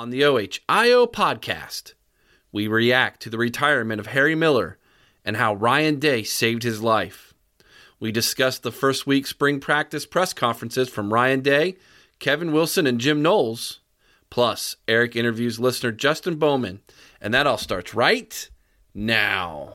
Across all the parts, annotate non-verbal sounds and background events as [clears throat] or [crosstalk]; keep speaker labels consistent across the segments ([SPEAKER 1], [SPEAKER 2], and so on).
[SPEAKER 1] On the OHIO podcast, we react to the retirement of Harry Miller and how Ryan Day saved his life. We discuss the first week spring practice press conferences from Ryan Day, Kevin Wilson, and Jim Knowles. Plus, Eric interviews listener Justin Bowman, and that all starts right now.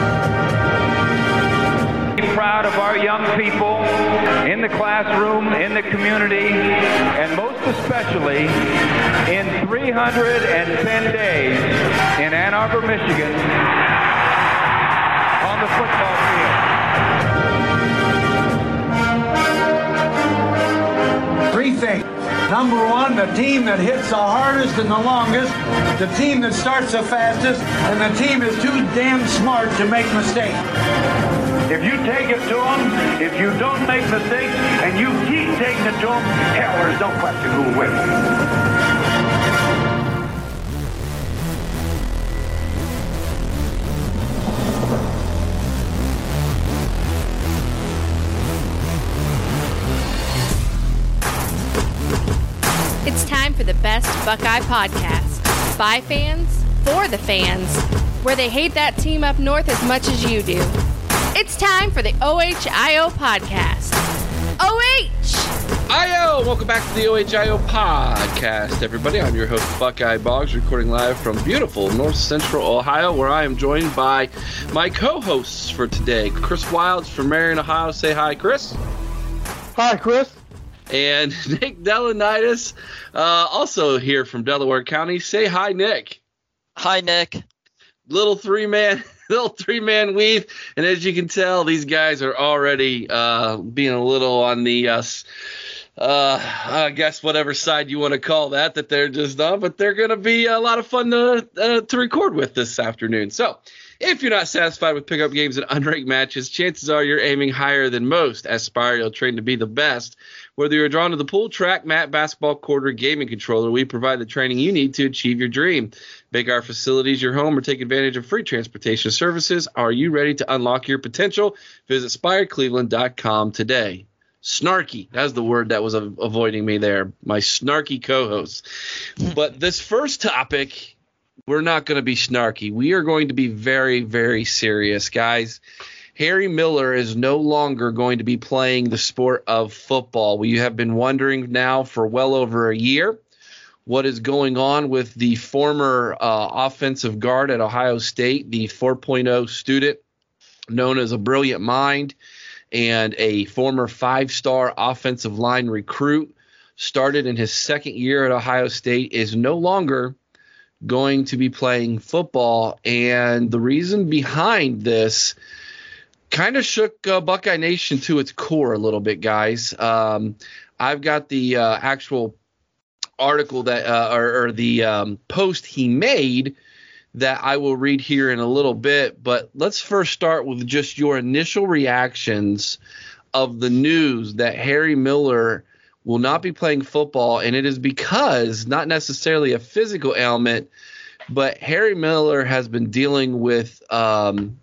[SPEAKER 2] Proud of our young people in the classroom, in the community, and most especially in 310 days in Ann Arbor, Michigan on the football
[SPEAKER 3] field. Three things. Number one, the team that hits the hardest and the longest, the team that starts the fastest, and the team is too damn smart to make mistakes.
[SPEAKER 2] If you take it to them, if you don't make mistakes, and you keep taking it to them, hell, there's no question who wins.
[SPEAKER 4] It's time for the best Buckeye podcast. By fans, for the fans, where they hate that team up north as much as you do. It's time for the OHIO podcast. OH!
[SPEAKER 1] IO! Welcome back to the OHIO podcast, everybody. I'm your host, Buckeye Boggs, recording live from beautiful North Central Ohio, where I am joined by my co hosts for today, Chris Wilds from Marion, Ohio. Say hi, Chris.
[SPEAKER 5] Hi, Chris.
[SPEAKER 1] And [laughs] Nick Delanitis, uh, also here from Delaware County. Say hi, Nick.
[SPEAKER 6] Hi, Nick.
[SPEAKER 1] Little three man. [laughs] Little three man weave, and as you can tell, these guys are already uh, being a little on the uh, uh, I guess whatever side you want to call that that they're just on, but they're going to be a lot of fun to uh, to record with this afternoon. So, if you're not satisfied with pickup games and unranked matches, chances are you're aiming higher than most. Aspire, you'll train to be the best. Whether you're drawn to the pool, track, mat, basketball, court, or gaming controller, we provide the training you need to achieve your dream. Make our facilities your home or take advantage of free transportation services. Are you ready to unlock your potential? Visit spirecleveland.com today snarky. That's the word that was avoiding me there. My snarky co-host. But this first topic, we're not going to be snarky. We are going to be very, very serious, guys. Harry Miller is no longer going to be playing the sport of football. We have been wondering now for well over a year what is going on with the former uh, offensive guard at Ohio State, the 4.0 student known as a brilliant mind and a former five star offensive line recruit, started in his second year at Ohio State, is no longer going to be playing football. And the reason behind this kind of shook uh, Buckeye Nation to its core a little bit, guys. Um, I've got the uh, actual article that, uh, or, or, the um, post he made that I will read here in a little bit. But let's first start with just your initial reactions of the news that Harry Miller will not be playing football. And it is because, not necessarily a physical ailment, but Harry Miller has been dealing with um,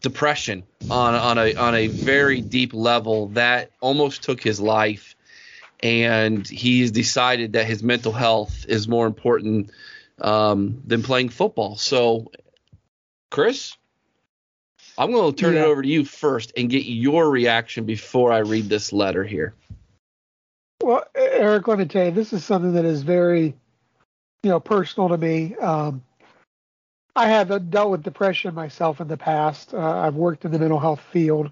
[SPEAKER 1] depression on, on, a, on a very deep level that almost took his life. And he's decided that his mental health is more important um, than playing football. So, Chris, I'm going to turn yeah. it over to you first and get your reaction before I read this letter here.
[SPEAKER 5] Well, Eric, let me tell you, this is something that is very, you know, personal to me. Um, I have dealt with depression myself in the past. Uh, I've worked in the mental health field.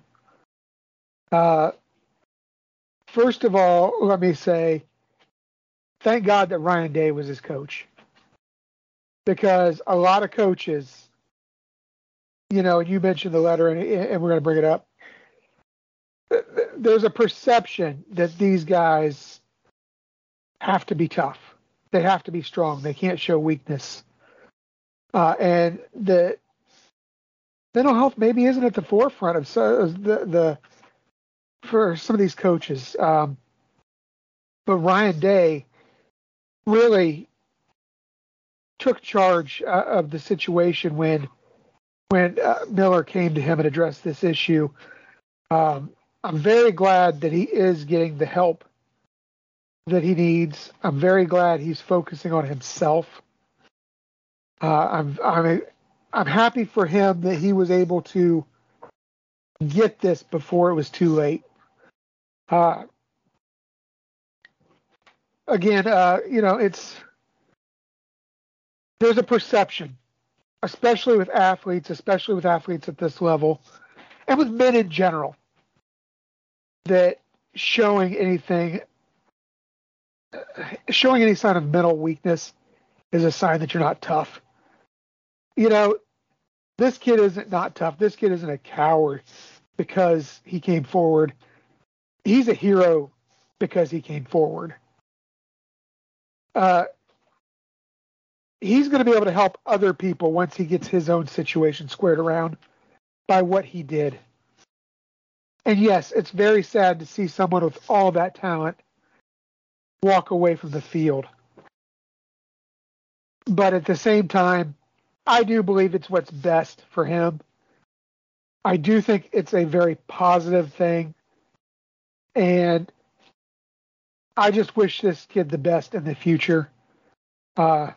[SPEAKER 5] Uh, first of all, let me say, thank God that Ryan Day was his coach, because a lot of coaches, you know, and you mentioned the letter, and, and we're going to bring it up. There's a perception that these guys have to be tough. They have to be strong. They can't show weakness. Uh, and the mental health maybe isn't at the forefront of so, the the for some of these coaches. Um, but Ryan Day really took charge uh, of the situation when when uh, Miller came to him and addressed this issue. Um, I'm very glad that he is getting the help that he needs. I'm very glad he's focusing on himself. Uh, I'm I'm I'm happy for him that he was able to get this before it was too late. Uh, again, uh, you know, it's there's a perception, especially with athletes, especially with athletes at this level, and with men in general, that showing anything, showing any sign of mental weakness is a sign that you're not tough. You know, this kid isn't not tough. This kid isn't a coward because he came forward he's a hero because he came forward. Uh, he's going to be able to help other people once he gets his own situation squared around by what he did. And yes, it's very sad to see someone with all that talent walk away from the field. But at the same time, I do believe it's what's best for him. I do think it's a very positive thing and I just wish this kid the best in the future. Uh,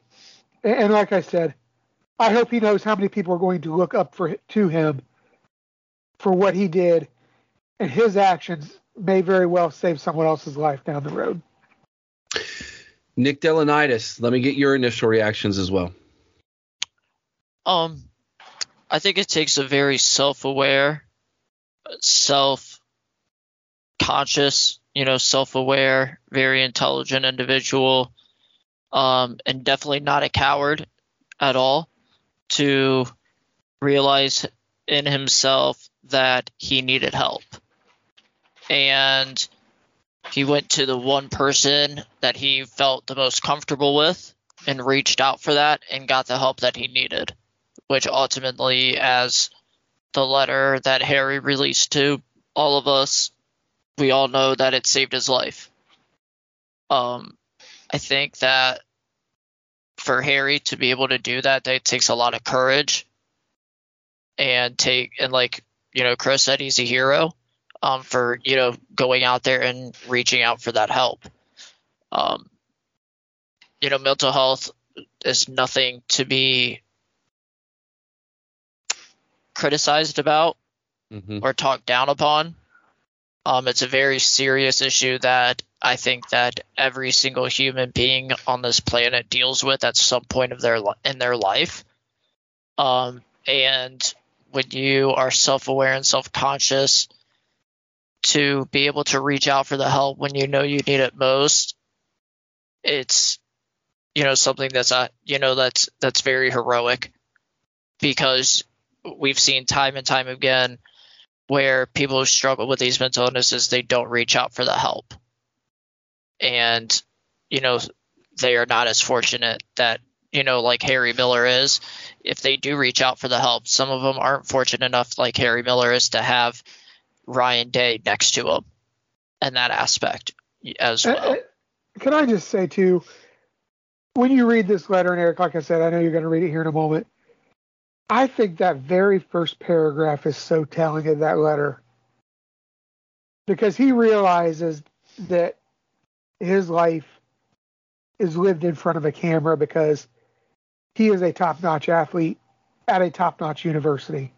[SPEAKER 5] and like I said, I hope he knows how many people are going to look up for to him for what he did, and his actions may very well save someone else's life down the road.
[SPEAKER 1] Nick Delanitis, let me get your initial reactions as well.
[SPEAKER 6] Um, I think it takes a very self-aware, self conscious, you know, self aware, very intelligent individual, um, and definitely not a coward at all to realize in himself that he needed help. And he went to the one person that he felt the most comfortable with and reached out for that and got the help that he needed, which ultimately, as the letter that Harry released to all of us we all know that it saved his life. Um, I think that for Harry to be able to do that, that takes a lot of courage and take and like you know Chris said he's a hero um, for you know going out there and reaching out for that help. Um, you know, mental health is nothing to be criticized about mm-hmm. or talked down upon. Um, it's a very serious issue that I think that every single human being on this planet deals with at some point of their in their life. Um, and when you are self-aware and self-conscious, to be able to reach out for the help when you know you need it most, it's you know something that's a you know that's that's very heroic. Because we've seen time and time again where people who struggle with these mental illnesses they don't reach out for the help. And you know they are not as fortunate that you know like harry miller is if they do reach out for the help some of them aren't fortunate enough like harry miller is to have ryan day next to him and that aspect as well uh,
[SPEAKER 5] can i just say too when you read this letter and eric like i said i know you're going to read it here in a moment I think that very first paragraph is so telling of that letter because he realizes that his life is lived in front of a camera because he is a top notch athlete at a top notch university.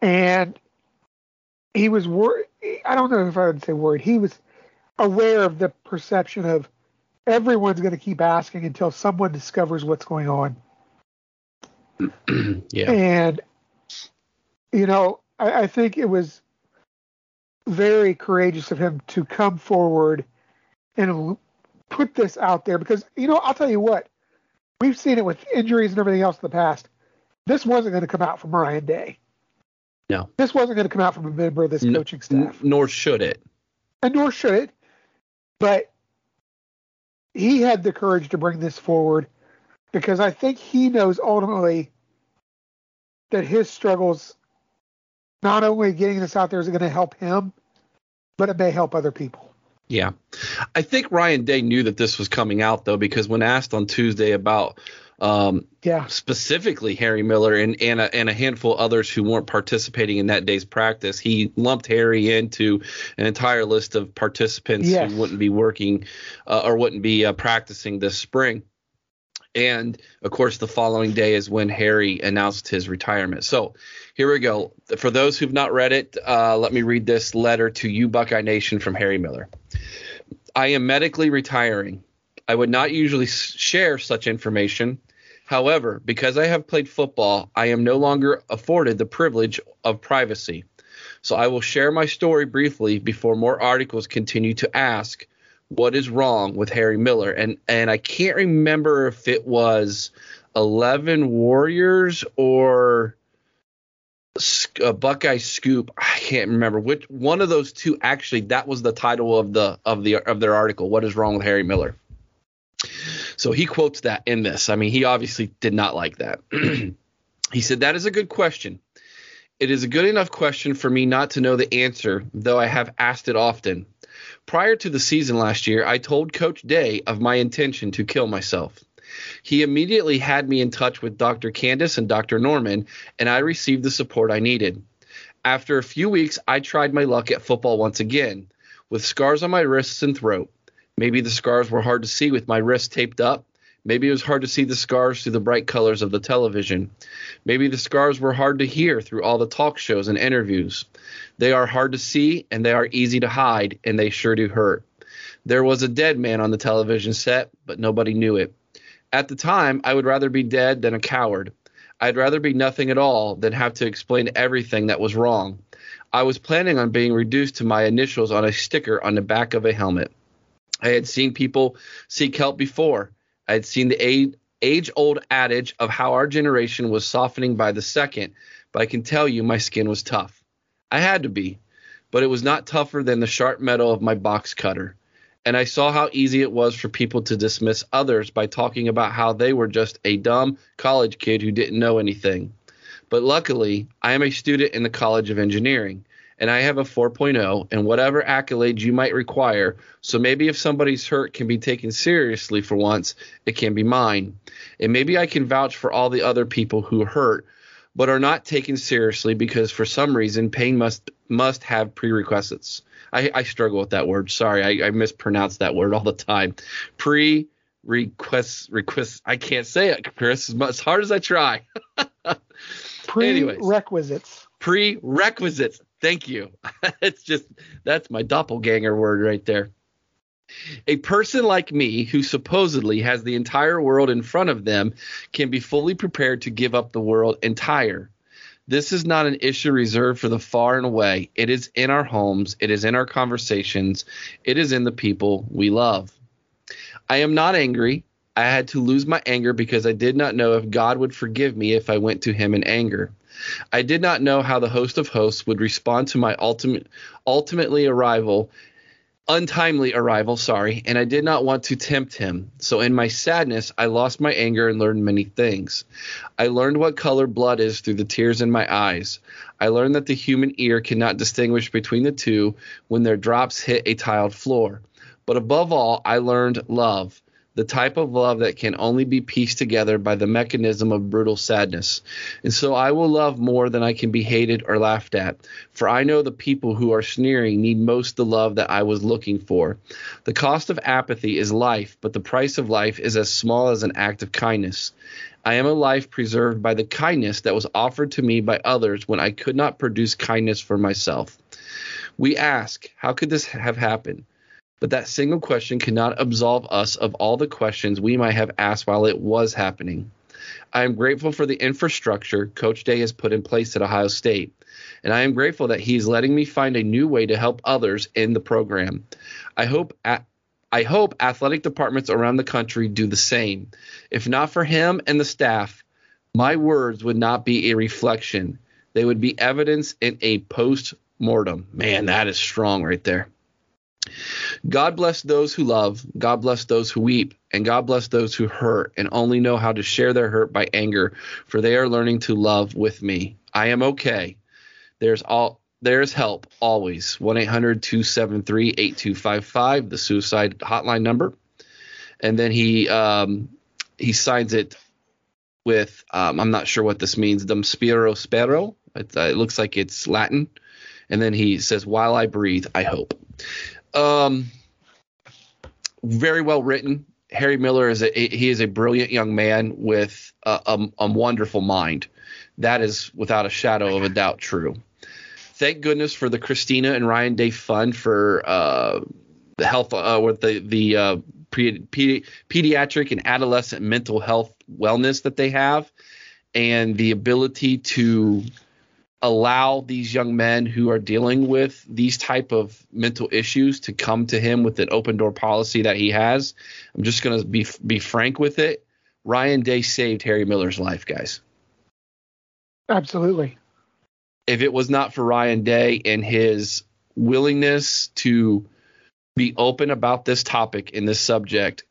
[SPEAKER 5] And he was worried. I don't know if I would say worried. He was aware of the perception of everyone's going to keep asking until someone discovers what's going on. [clears throat]
[SPEAKER 1] yeah.
[SPEAKER 5] And, you know, I, I think it was very courageous of him to come forward and put this out there because you know I'll tell you what we've seen it with injuries and everything else in the past. This wasn't going to come out from Ryan Day.
[SPEAKER 1] No,
[SPEAKER 5] this wasn't going to come out from a member of this
[SPEAKER 1] N-
[SPEAKER 5] coaching staff.
[SPEAKER 1] nor should it.
[SPEAKER 5] And nor should it. But he had the courage to bring this forward because I think he knows ultimately that his struggles, not only getting this out there is going to help him, but it may help other people.
[SPEAKER 1] Yeah. I think Ryan Day knew that this was coming out, though, because when asked on Tuesday about um,
[SPEAKER 5] yeah.
[SPEAKER 1] specifically Harry Miller and, and, a, and a handful of others who weren't participating in that day's practice, he lumped Harry into an entire list of participants
[SPEAKER 5] Yes.
[SPEAKER 1] who wouldn't be working uh, or wouldn't be uh, practicing this spring. And of course, the following day is when Harry announced his retirement. So here we go. For those who've not read it, uh, let me read this letter to you, Buckeye Nation, from Harry Miller. I am medically retiring. I would not usually share such information. However, because I have played football, I am no longer afforded the privilege of privacy. So I will share my story briefly before more articles continue to ask what is wrong with Harry Miller. And and I can't remember if it was 11 Warriors or Sc- uh, Buckeye Scoop. I can't remember which one of those two actually that was the title of the of the of their article. What is wrong with Harry Miller? So he quotes that in this. I mean, he obviously did not like that. [clears throat] he said that is a good question. It is a good enough question for me not to know the answer, though I have asked it often. Prior to the season last year, I told Coach Day of my intention to kill myself. He immediately had me in touch with Dr. Candace and Dr. Norman, and I received the support I needed. After a few weeks, I tried my luck at football once again, with scars on my wrists and throat. Maybe the scars were hard to see with my wrists taped up. Maybe it was hard to see the scars through the bright colors of the television. Maybe the scars were hard to hear through all the talk shows and interviews. They are hard to see and they are easy to hide, and they sure do hurt. There was a dead man on the television set, but nobody knew it. At the time, I would rather be dead than a coward. I'd rather be nothing at all than have to explain everything that was wrong. I was planning on being reduced to my initials on a sticker on the back of a helmet. I had seen people seek help before. I had seen the age old adage of how our generation was softening by the second, but I can tell you my skin was tough. I had to be, but it was not tougher than the sharp metal of my box cutter. And I saw how easy it was for people to dismiss others by talking about how they were just a dumb college kid who didn't know anything. But luckily, I am a student in the College of Engineering, and I have a 4.0 and whatever accolades you might require. So maybe if somebody's hurt can be taken seriously for once, it can be mine. And maybe I can vouch for all the other people who hurt but are not taken seriously because for some reason pain must must have prerequisites. I, I struggle with that word. Sorry, I, I mispronounce that word all the time. Pre request request. I can't say it, Chris. As, much, as hard as I try. [laughs] Anyways.
[SPEAKER 5] Prerequisites.
[SPEAKER 1] Thank you. [laughs] it's just that's my doppelganger word right there. A person like me, who supposedly has the entire world in front of them, can be fully prepared to give up the world entire. This is not an issue reserved for the far and away. It is in our homes, it is in our conversations, it is in the people we love. I am not angry. I had to lose my anger because I did not know if God would forgive me if I went to him in anger. I did not know how the host of hosts would respond to my ultimate ultimately arrival untimely arrival, sorry, and I did not want to tempt him. So in my sadness, I lost my anger and learned many things. I learned what color blood is through the tears in my eyes. I learned that the human ear cannot distinguish between the two when their drops hit a tiled floor. But above all, I learned love. The type of love that can only be pieced together by the mechanism of brutal sadness. And so I will love more than I can be hated or laughed at. For I know the people who are sneering need most the love that I was looking for. The cost of apathy is life, but the price of life is as small as an act of kindness. I am a life preserved by the kindness that was offered to me by others when I could not produce kindness for myself. We ask, how could this have happened? But that single question cannot absolve us of all the questions we might have asked while it was happening. I am grateful for the infrastructure Coach Day has put in place at Ohio State. and I am grateful that he's letting me find a new way to help others in the program. I hope at I hope athletic departments around the country do the same. If not for him and the staff, my words would not be a reflection. They would be evidence in a post mortem. Man, that is strong right there. God bless those who love, God bless those who weep, and God bless those who hurt and only know how to share their hurt by anger, for they are learning to love with me. I am okay. There's all there's help always. 1-800-273-8255, the suicide hotline number. And then he um, he signs it with um, I'm not sure what this means. Dum spiro spero. It, uh, it looks like it's Latin. And then he says, "While I breathe, I hope." Um, very well written. Harry Miller is a he is a brilliant young man with a, a, a wonderful mind. That is without a shadow of a doubt true. Thank goodness for the Christina and Ryan Day Fund for uh, the health uh, with the the uh, pediatric and adolescent mental health wellness that they have, and the ability to allow these young men who are dealing with these type of mental issues to come to him with an open door policy that he has. I'm just going to be be frank with it. Ryan Day saved Harry Miller's life, guys.
[SPEAKER 5] Absolutely.
[SPEAKER 1] If it was not for Ryan Day and his willingness to be open about this topic and this subject,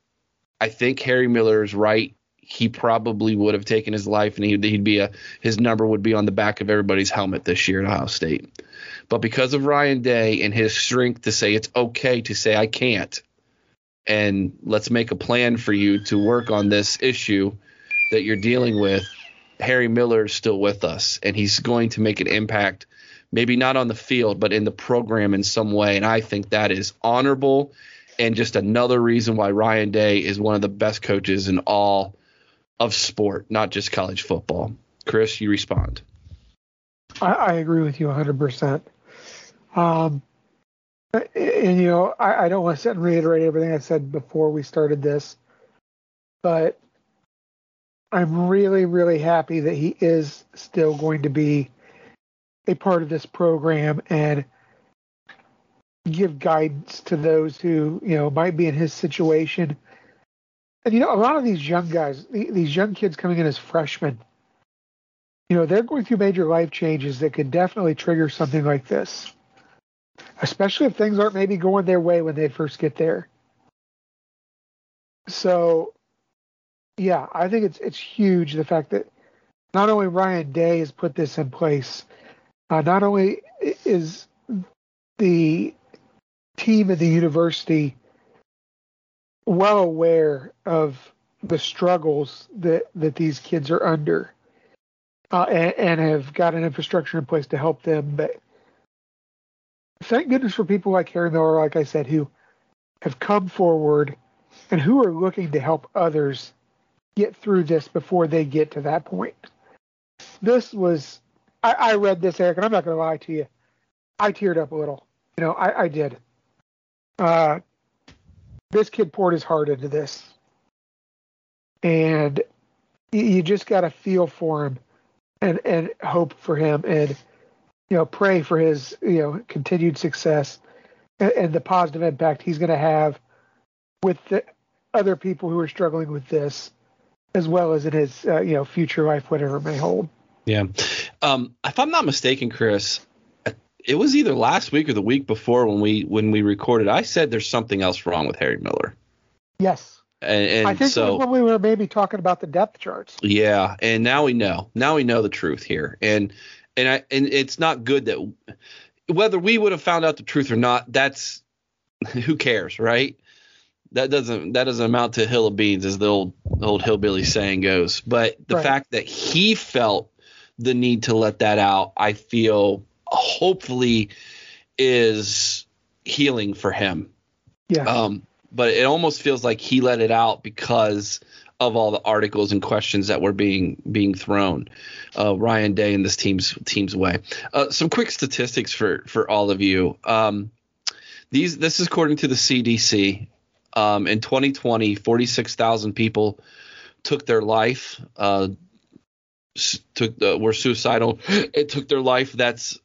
[SPEAKER 1] I think Harry Miller is right he probably would have taken his life and he'd, he'd be a his number would be on the back of everybody's helmet this year at Ohio State. But because of Ryan Day and his strength to say it's okay to say I can't, and let's make a plan for you to work on this issue that you're dealing with, Harry Miller is still with us and he's going to make an impact, maybe not on the field, but in the program in some way. And I think that is honorable and just another reason why Ryan Day is one of the best coaches in all of sport, not just college football. Chris, you respond.
[SPEAKER 5] I, I agree with you 100%. Um, and, you know, I, I don't want to sit and reiterate everything I said before we started this, but I'm really, really happy that he is still going to be a part of this program and give guidance to those who, you know, might be in his situation and you know, a lot of these young guys, these young kids coming in as freshmen, you know, they're going through major life changes that could definitely trigger something like this, especially if things aren't maybe going their way when they first get there. So, yeah, I think it's it's huge the fact that not only Ryan Day has put this in place, uh, not only is the team at the university well aware of the struggles that that these kids are under, uh, and, and, have got an infrastructure in place to help them. But thank goodness for people like Harry Miller, like I said, who have come forward and who are looking to help others get through this before they get to that point. This was, I, I read this, Eric, and I'm not going to lie to you. I teared up a little. You know, I, I did. Uh, this kid poured his heart into this, and you just got to feel for him and and hope for him and you know pray for his you know continued success and, and the positive impact he's going to have with the other people who are struggling with this as well as in his uh, you know future life whatever may hold.
[SPEAKER 1] Yeah. Um, if i'm not mistaken chris it was either last week or the week before when we when we recorded. I said there's something else wrong with Harry Miller.
[SPEAKER 5] Yes.
[SPEAKER 1] And, and
[SPEAKER 5] I think
[SPEAKER 1] so,
[SPEAKER 5] when we were maybe talking about the depth charts.
[SPEAKER 1] Yeah, and now we know. Now we know the truth here, and and I and it's not good that whether we would have found out the truth or not. That's [laughs] who cares, right? That doesn't that doesn't amount to a hill of beans, as the old old hillbilly saying goes. But the right. fact that he felt the need to let that out, I feel hopefully is healing for him.
[SPEAKER 5] Yeah.
[SPEAKER 1] Um, but it almost feels like he let it out because of all the articles and questions that were being being thrown uh, Ryan Day in this team's team's way. Uh, some quick statistics for for all of you. Um, these this is according to the CDC. Um, in 2020, 46,000 people took their life uh, took the, were suicidal. It took their life. That's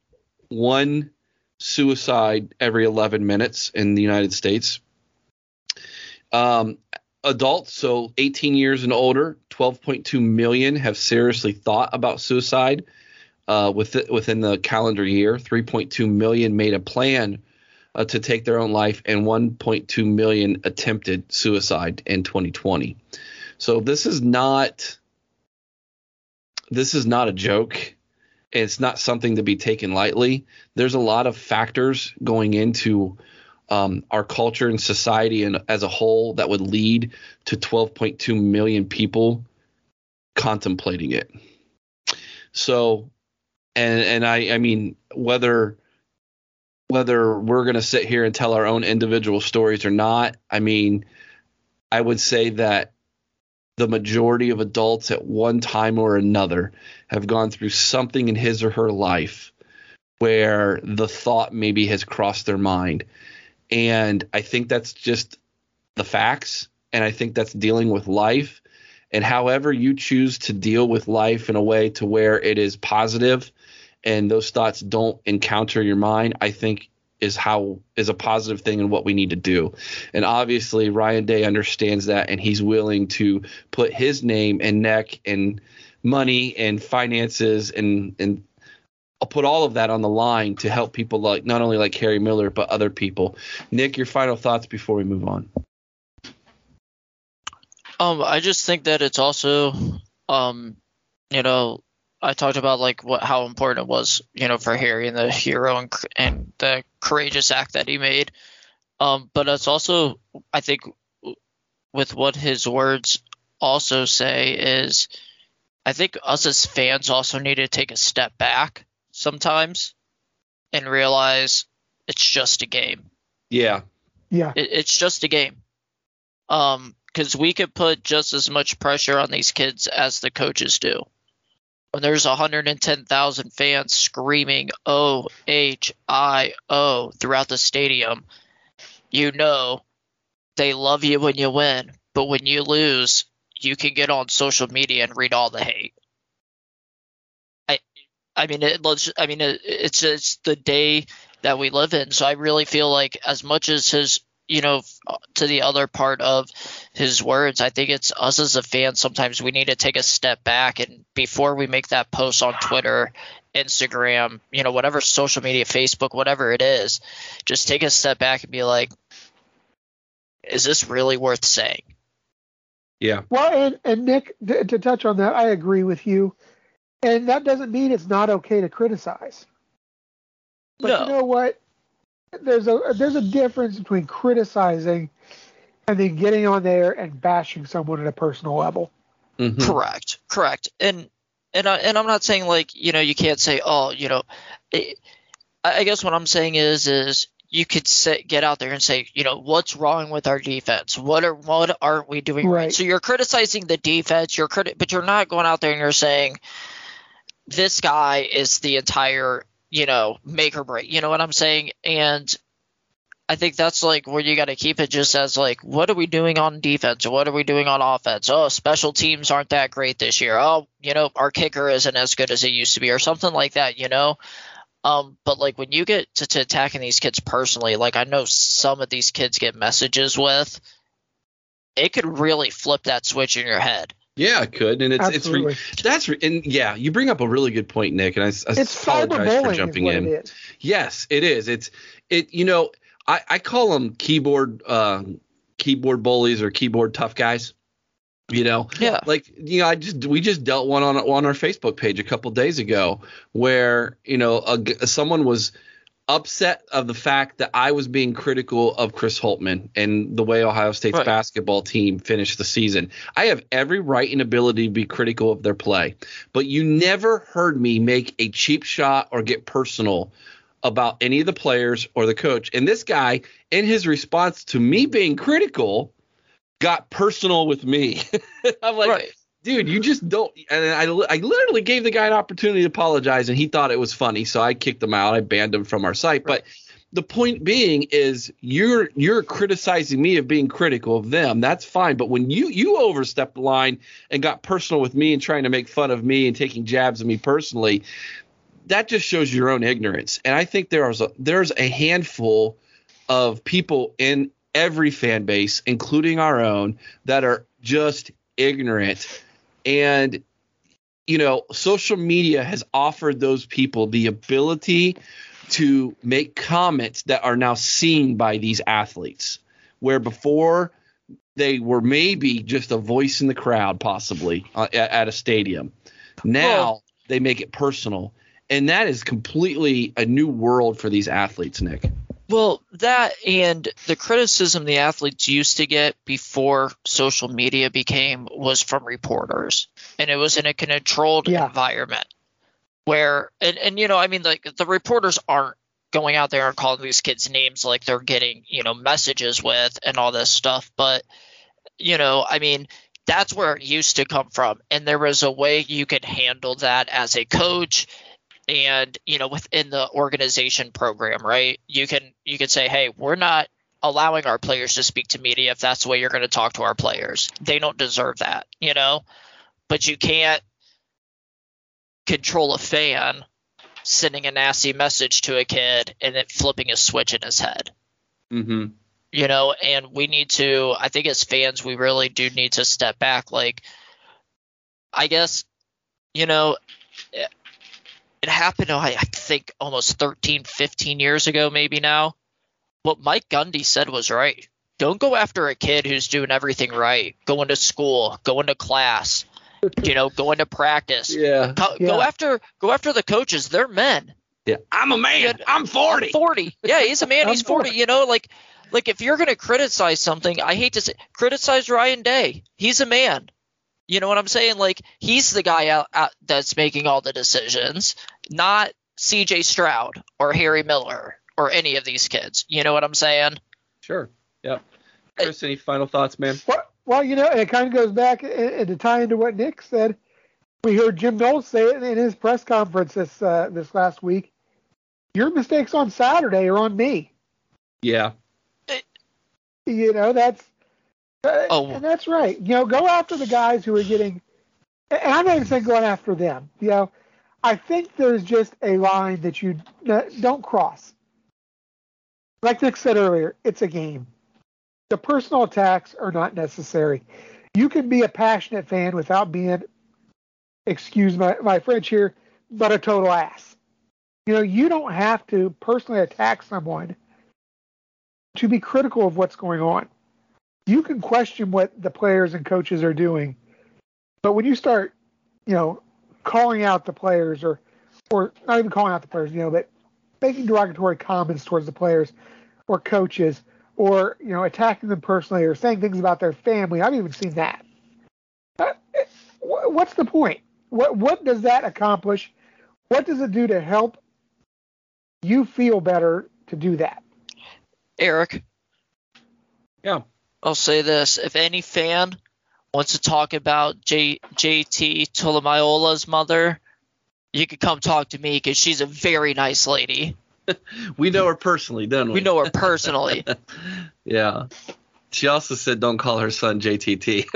[SPEAKER 1] one suicide every 11 minutes in the United States. Um, adults, so 18 years and older, 12.2 million have seriously thought about suicide uh, within the calendar year. 3.2 million made a plan uh, to take their own life, and 1.2 million attempted suicide in 2020. So this is not this is not a joke. It's not something to be taken lightly. There's a lot of factors going into um, our culture and society and as a whole that would lead to 12.2 million people contemplating it. So, and and I I mean whether whether we're going to sit here and tell our own individual stories or not, I mean, I would say that the majority of adults at one time or another have gone through something in his or her life where the thought maybe has crossed their mind. And I think that's just the facts. And I think that's dealing with life. And however you choose to deal with life in a way to where it is positive and those thoughts don't encounter your mind, I think is how is a positive thing and what we need to do. And obviously Ryan Day understands that and he's willing to put his name and neck and money and finances and and I'll put all of that on the line to help people like not only like Harry Miller but other people. Nick, your final thoughts before we move on.
[SPEAKER 6] Um, I just think that it's also, um, you know, I talked about like what how important it was, you know, for Harry and the hero and, and the courageous act that he made. Um, but it's also, I think, with what his words also say is, I think us as fans also need to take a step back sometimes and realize it's just a game.
[SPEAKER 1] Yeah.
[SPEAKER 5] Yeah.
[SPEAKER 6] It, it's just a game. Um, because we could put just as much pressure on these kids as the coaches do when there's 110,000 fans screaming O H I O throughout the stadium, you know they love you when you win, but when you lose, you can get on social media and read all the hate. I, I mean, it, I mean, it, it's it's the day that we live in. So I really feel like as much as his you know, to the other part of his words, I think it's us as a fan. Sometimes we need to take a step back and before we make that post on Twitter, Instagram, you know, whatever social media, Facebook, whatever it is, just take a step back and be like, is this really worth saying?
[SPEAKER 1] Yeah.
[SPEAKER 5] Well, and, and Nick, to, to touch on that, I agree with you. And that doesn't mean it's not okay to criticize. But no. you know what? There's a there's a difference between criticizing and then getting on there and bashing someone at a personal level.
[SPEAKER 6] Mm-hmm. Correct, correct, and and I, and I'm not saying like you know you can't say oh you know, it, I guess what I'm saying is is you could say get out there and say you know what's wrong with our defense what are what aren't we doing right, right? so you're criticizing the defense you're criti- but you're not going out there and you're saying this guy is the entire you know, make or break. You know what I'm saying? And I think that's like where you got to keep it just as like, what are we doing on defense? What are we doing on offense? Oh, special teams aren't that great this year. Oh, you know, our kicker isn't as good as it used to be, or something like that. You know. Um, but like when you get to, to attacking these kids personally, like I know some of these kids get messages with, it could really flip that switch in your head.
[SPEAKER 1] Yeah, it could, and it's Absolutely. it's that's and yeah, you bring up a really good point, Nick, and I, I
[SPEAKER 5] it's
[SPEAKER 1] apologize for jumping in. It yes, it is. It's it. You know, I I call them keyboard uh, keyboard bullies or keyboard tough guys. You know,
[SPEAKER 6] yeah,
[SPEAKER 1] like you know, I just we just dealt one on on our Facebook page a couple days ago where you know a, someone was upset of the fact that I was being critical of Chris Holtmann and the way Ohio State's right. basketball team finished the season. I have every right and ability to be critical of their play, but you never heard me make a cheap shot or get personal about any of the players or the coach. And this guy, in his response to me being critical, got personal with me. [laughs] I'm like, right dude, you just don't. And I, I literally gave the guy an opportunity to apologize, and he thought it was funny, so I kicked him out. I banned him from our site. But the point being is you're you're criticizing me of being critical of them. That's fine, but when you you overstepped the line and got personal with me and trying to make fun of me and taking jabs at me personally, that just shows your own ignorance. And I think there's a there's a handful of people in every fan base, including our own, that are just ignorant. And you know, social media has offered those people the ability to make comments that are now seen by these athletes, where before they were maybe just a voice in the crowd, possibly uh, at, at, a stadium. Now well, they make it personal, and that is completely a new world for these athletes, Nick.
[SPEAKER 6] Well, that and the criticism the athletes used to get before social media became was from reporters, and it was in a controlled yeah. environment where and, and you know i mean like the reporters aren't going out there and calling these kids names like they're getting you know messages with and all this stuff. But you know i mean that's where it used to come from. And there was a way you could handle that as a coach and you know within the organization program right you can you can say hey we're not allowing our players to speak to media if that's the way you're going to talk to our players they don't deserve that you know but you can't control a fan sending a nasty message to a kid and then flipping a switch in his head.
[SPEAKER 1] Mm-hmm.
[SPEAKER 6] You know, and we need to. I think as fans, we really do need to step back. Like, I guess, you know, it, it happened. Oh, I, I think almost 13, 15 years ago, maybe now. What Mike Gundy said was right. Don't go after a kid who's doing everything right, going to school, going to class, [laughs] you know, going to practice.
[SPEAKER 1] Yeah.
[SPEAKER 6] Go,
[SPEAKER 1] yeah.
[SPEAKER 6] go after go after the coaches. They're men.
[SPEAKER 1] Yeah. I'm a man. I'm 40.
[SPEAKER 6] I'm 40. Yeah, he's a man. [laughs] he's 40. 40. You know, like like if you're going to criticize something, I hate to say criticize Ryan Day. He's a man. You know what I'm saying? Like he's the guy out, out that's making all the decisions, not C.J. Stroud or Harry Miller or any of these kids. You know what I'm saying?
[SPEAKER 1] Sure. Yeah. Chris, any final thoughts, man?
[SPEAKER 5] What well, you know, it kind of goes back and to tie into what Nick said. We heard Jim Knowles say it in his press conference this uh, this last week. Your mistakes on Saturday are on me.
[SPEAKER 1] Yeah.
[SPEAKER 5] You know that's uh, oh. and that's right. You know, go after the guys who are getting. And I'm not even saying going after them. You know, I think there's just a line that you don't cross. Like Nick said earlier, it's a game the personal attacks are not necessary. You can be a passionate fan without being, excuse my, my French here, but a total ass. You know, you don't have to personally attack someone to be critical of what's going on. You can question what the players and coaches are doing, but when you start, you know, calling out the players or or not even calling out the players, you know, but making derogatory comments towards the players or coaches, or you know attacking them personally or saying things about their family. I've even seen that. Uh, what's the point? What what does that accomplish? What does it do to help you feel better to do that?
[SPEAKER 6] Eric.
[SPEAKER 1] Yeah.
[SPEAKER 6] I'll say this: if any fan wants to talk about J, JT mother, you could come talk to me because she's a very nice lady. [laughs]
[SPEAKER 1] we know her personally, don't we?
[SPEAKER 6] We know her personally. [laughs]
[SPEAKER 1] yeah. She also said don't call her son JTT.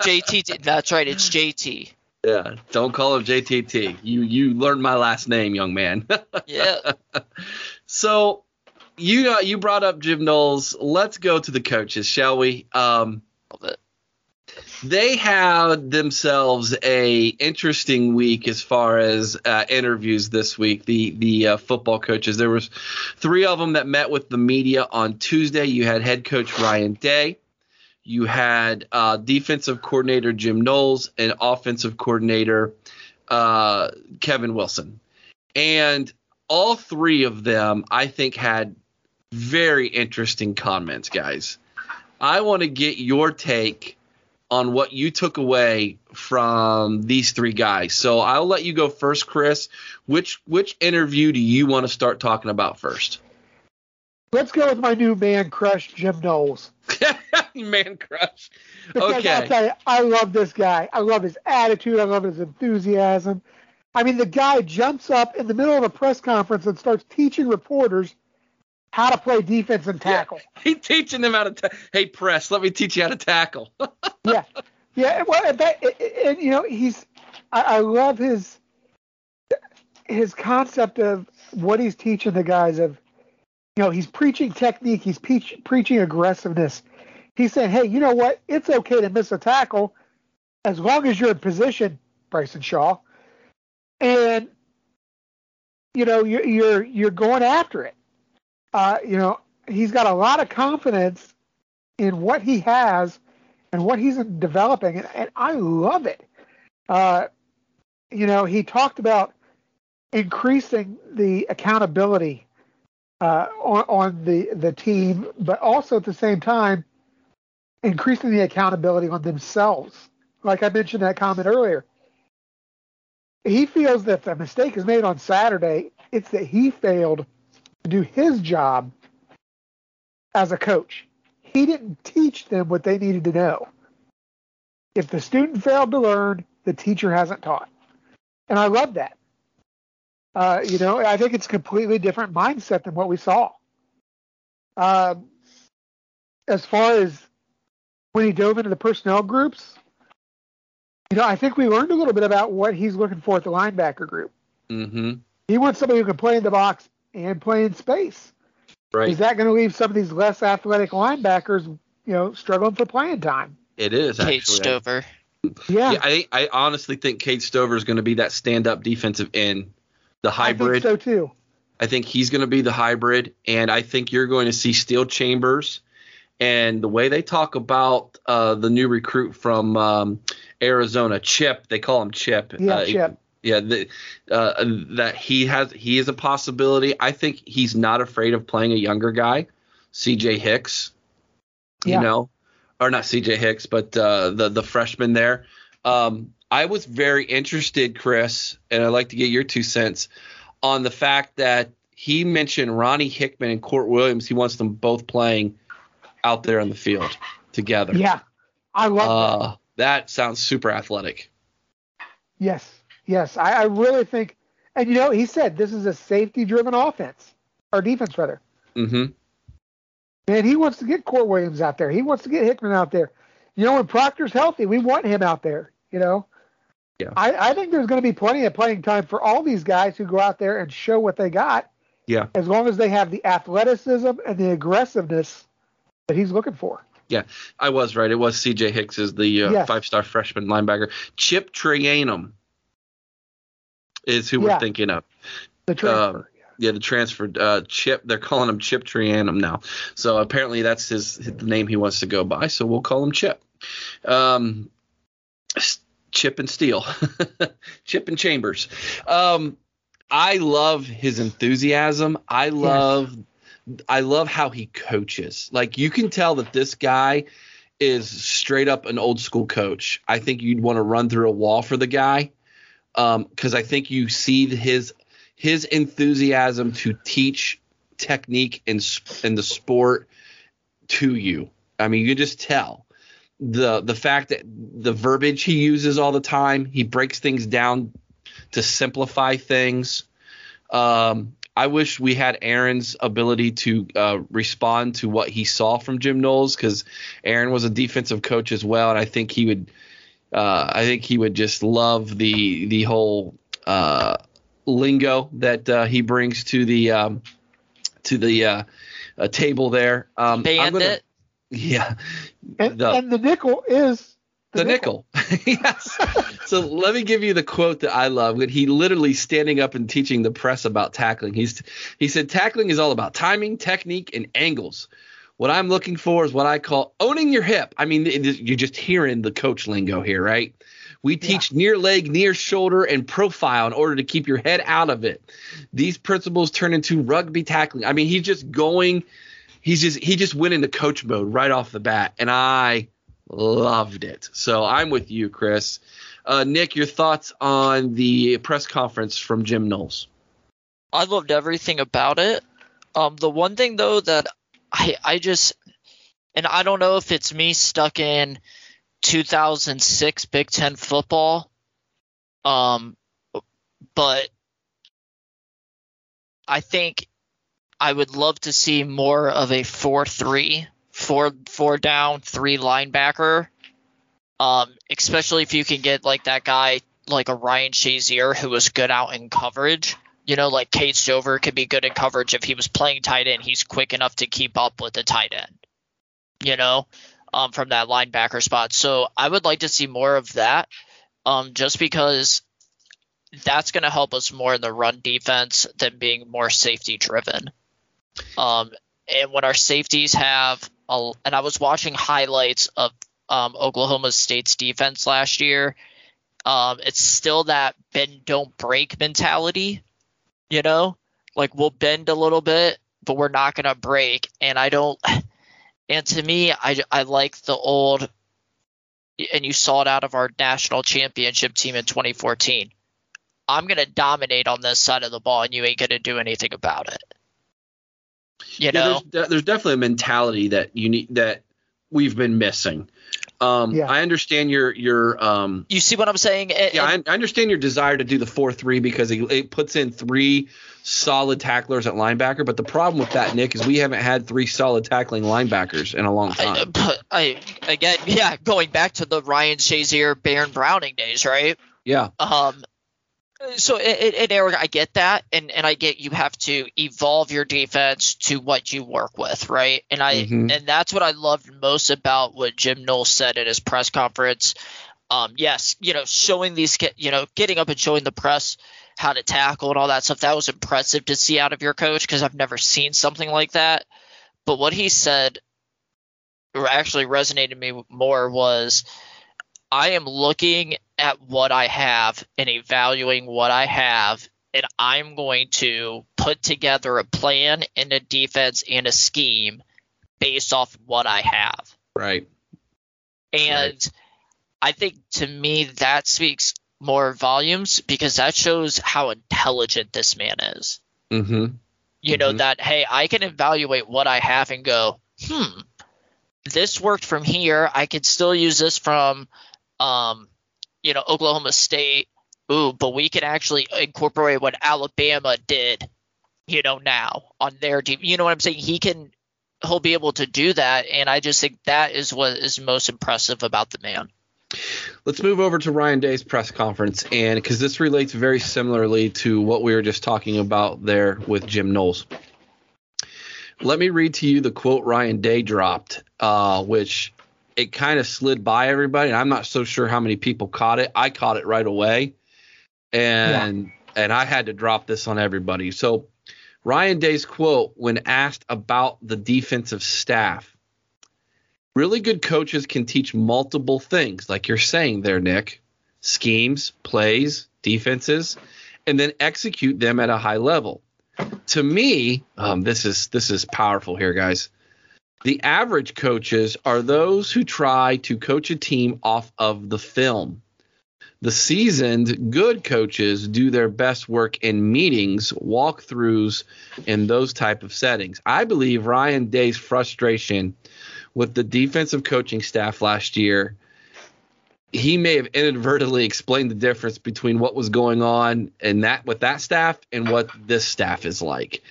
[SPEAKER 6] JTT. [laughs] That's right. It's JT.
[SPEAKER 1] Yeah. Don't call him JTT. You you learned my last name, young man.
[SPEAKER 6] yeah.
[SPEAKER 1] So you uh, you brought up Jim Knowles. Let's go to the coaches, shall we? Um, Love it they had themselves a interesting week as far as uh, interviews this week. The the uh, football coaches. There was three of them that met with the media on Tuesday. You had head coach Ryan Day. You had uh, defensive coordinator Jim Knowles and offensive coordinator uh, Kevin Wilson. And all three of them, I think, had very interesting comments, guys. I want to get your take on what you took away from these three guys. So I'll let you go first, Chris. Which which interview do you want to start talking about first?
[SPEAKER 5] Let's go with my new man crush, Jim Knowles. [laughs]
[SPEAKER 1] man crush.
[SPEAKER 5] Because
[SPEAKER 1] okay.
[SPEAKER 5] I'll tell you, I love this guy. I love his attitude. I love his enthusiasm. I mean, the guy jumps up in the middle of a press conference and starts teaching reporters how to play defense and tackle. [laughs]
[SPEAKER 1] Yeah, he's teaching them how to. Ta- hey, press. Let me teach you how to tackle. [laughs]
[SPEAKER 5] yeah, yeah. Well, that, and you know, he's. I, I love his his concept of what he's teaching the guys of. You know, he's preaching technique. He's preach, preaching aggressiveness. He's saying, hey, you know what? It's okay to miss a tackle as long as you're in position, Bryson Shaw, and you know you're you're, you're going after it uh, you know, he's got a lot of confidence in what he has and what he's developing, and, and I love it. Uh, you know, he talked about increasing the accountability uh, on, on the the team, but also at the same time increasing the accountability on themselves. Like I mentioned that comment earlier, he feels that if the mistake is made on Saturday. It's that he failed do his job as a coach. He didn't teach them what they needed to know. If the student failed to learn, the teacher hasn't taught. And I love that. Uh, you know, I think it's a completely different mindset than what we saw. Um, as far as when he dove into the personnel groups, you know, I think we learned a little bit about what he's looking for at the linebacker group.
[SPEAKER 1] Mm-hmm.
[SPEAKER 5] He wants somebody who can play in the box and play in space.
[SPEAKER 1] Right.
[SPEAKER 5] Is that going to leave some of these less athletic linebackers, you know, struggling for playing time?
[SPEAKER 1] It is.
[SPEAKER 6] Cade
[SPEAKER 1] actually.
[SPEAKER 6] Stover.
[SPEAKER 5] Yeah.
[SPEAKER 1] yeah. I I honestly think Cade Stover is going to be that stand-up defensive end, the hybrid.
[SPEAKER 5] I think so too.
[SPEAKER 1] I think he's going to be the hybrid, and I think you're going to see Steele Chambers. And the way they talk about uh, the new recruit from um, Arizona, Chip, they call him Chip.
[SPEAKER 5] Yeah,
[SPEAKER 1] uh,
[SPEAKER 5] Chip.
[SPEAKER 1] Yeah, the, uh, that he has he is a possibility. I think he's not afraid of playing a younger guy, C.J. Hicks. You
[SPEAKER 5] Yeah.
[SPEAKER 1] know, or not C.J. Hicks, but uh, the the freshman there. Um, I was very interested, Chris, and I'd like to get your two cents on the fact that he mentioned Ronnie Hickman and Kourt Williams. He wants them both playing out there on the field together.
[SPEAKER 5] Yeah. I love that.
[SPEAKER 1] Uh, that sounds super athletic.
[SPEAKER 5] Yes. Yes. I, I really think, and you know, he said this is a safety driven offense, or defense rather.
[SPEAKER 1] Mm-hmm.
[SPEAKER 5] Man, he wants to get Kourt Williams out there. He wants to get Hickman out there. You know, when Proctor's healthy, we want him out there, you know?
[SPEAKER 1] Yeah.
[SPEAKER 5] I, I think there's going to be plenty of playing time for all these guys who go out there and show what they got,
[SPEAKER 1] Yeah.
[SPEAKER 5] as long as they have the athleticism and the aggressiveness that he's looking for.
[SPEAKER 1] Yeah, I was right. It was C.J. Hicks is the uh,
[SPEAKER 5] Yes.
[SPEAKER 1] five-star freshman linebacker. Chip Trayanum is who
[SPEAKER 5] Yeah.
[SPEAKER 1] we're thinking of.
[SPEAKER 5] The transfer.
[SPEAKER 1] Um, yeah, the transfer uh, Chip. They're calling him Chip Trayanum now. So apparently that's his, the name he wants to go by. So we'll call him Chip. Um, Chip and Steele, [laughs] Chip and Chambers. Um, I love his enthusiasm. I love, I love how he coaches. Like you can tell that this guy is straight up an old school coach. I think you'd want to run through a wall for the guy because I think you see his his enthusiasm to teach technique and and the sport to you. I mean, you can just tell the the fact that the verbiage he uses all the time. He breaks things down to simplify things. Um, I wish we had Aaron's ability to uh, respond to what he saw from Jim Knowles because Aaron was a defensive coach as well, and I think he would. Uh, I think he would just love the the whole uh, lingo that uh, he brings to the um, to the uh, uh, table there. Um, I'm gonna-
[SPEAKER 6] Bandit. [laughs]
[SPEAKER 1] yeah,
[SPEAKER 5] And,
[SPEAKER 1] the-
[SPEAKER 5] and the nickel is
[SPEAKER 1] the nickel. [laughs] yes. So let me give you the quote that I love. When he literally standing up and teaching the press about tackling, he's he said tackling is all about timing, technique, and angles. What I'm looking for is what I call owning your hip. I mean, is- you're just hearing the coach lingo here, right? We teach near leg, near shoulder, and profile in order to keep your head out of it. These principles turn into rugby tackling. I mean, he's just going. He's just he just went into coach mode right off the bat, and I loved it. So I'm with you, Chris. Uh, Nick, your thoughts on the press conference from Jim Knowles?
[SPEAKER 6] I loved everything about it. Um, the one thing though that I I just and I don't know if it's me stuck in 2006 Big Ten football, um, but I think I would love to see more of a 4 3, four, four down, three linebacker. Um, especially if you can get like that guy, like a Ryan Shazier, who was good out in coverage. You know, like Cade Stover could be good in coverage if he was playing tight end. He's quick enough to keep up with the tight end. You know, um, from that linebacker spot. So I would like to see more of that, um, just because that's going to help us more in the run defense than being more safety driven. Um, and when our safeties have, a, and I was watching highlights of um, Oklahoma State's defense last year. Um, it's still that bend don't break mentality, you know, like we'll bend a little bit, but we're not going to break. And I don't, and to me, I, I like the old, and you saw it out of our national championship team in 2014. I'm going to dominate on this side of the ball, and you ain't going to do anything about it. You know,
[SPEAKER 1] yeah, there's, there's definitely a mentality that you need that we've been missing. Um, yeah. I understand your your um.
[SPEAKER 6] You see what I'm saying?
[SPEAKER 1] And, yeah, I, I, understand your desire to do the four three because it, it, puts in three solid tacklers at linebacker. But the problem with that, Nick, is we haven't had three solid tackling linebackers in a long time.
[SPEAKER 6] I, I again, [laughs] yeah, going back to the Ryan Shazier, Baron Browning days, right?
[SPEAKER 1] Yeah.
[SPEAKER 6] Um, so, and Eric, I get that, and and I get you have to evolve your defense to what you work with, right? And I mm-hmm. and that's what I loved most about what Jim Knowles said at his press conference. Um, yes, you know, showing these, you know, getting up and showing the press how to tackle and all that stuff. That was impressive to see out of your coach because I've never seen something like that. But what he said, or actually resonated me more was I am looking at what I have and evaluating what I have, and I'm going to put together a plan and a defense and a scheme based off what I have.
[SPEAKER 1] Right.
[SPEAKER 6] And right. I think to me that speaks more volumes because that shows how intelligent this man is.
[SPEAKER 1] Mm-hmm.
[SPEAKER 6] You
[SPEAKER 1] mm-hmm.
[SPEAKER 6] know, that, hey, I can evaluate what I have and go, hmm, this worked from here. I could still use this from um, you know, Oklahoma State. Ooh, but we can actually incorporate what Alabama did, you know, now on their team. You know what I'm saying? He can he'll be able to do that and I just think that is what is most impressive about the man.
[SPEAKER 1] Let's move over to Ryan Day's press conference and because this relates very similarly to what we were just talking about there with Jim Knowles. Let me read to you the quote Ryan Day dropped, uh, which it kind of slid by everybody, and I'm not so sure how many people caught it. I caught it right away, and yeah. and I had to drop this on everybody. So Ryan Day's quote when asked about the defensive staff. Really good coaches can teach multiple things, like you're saying there, Nick. Schemes, plays, defenses, and then execute them at a high level. To me, um, this is this is powerful here, guys. The average coaches are those who try to coach a team off of the film. The seasoned good coaches do their best work in meetings, walkthroughs, and those type of settings. I believe Ryan Day's frustration with the defensive coaching staff last year, he may have inadvertently explained the difference between what was going on and that with that staff and what this staff is like.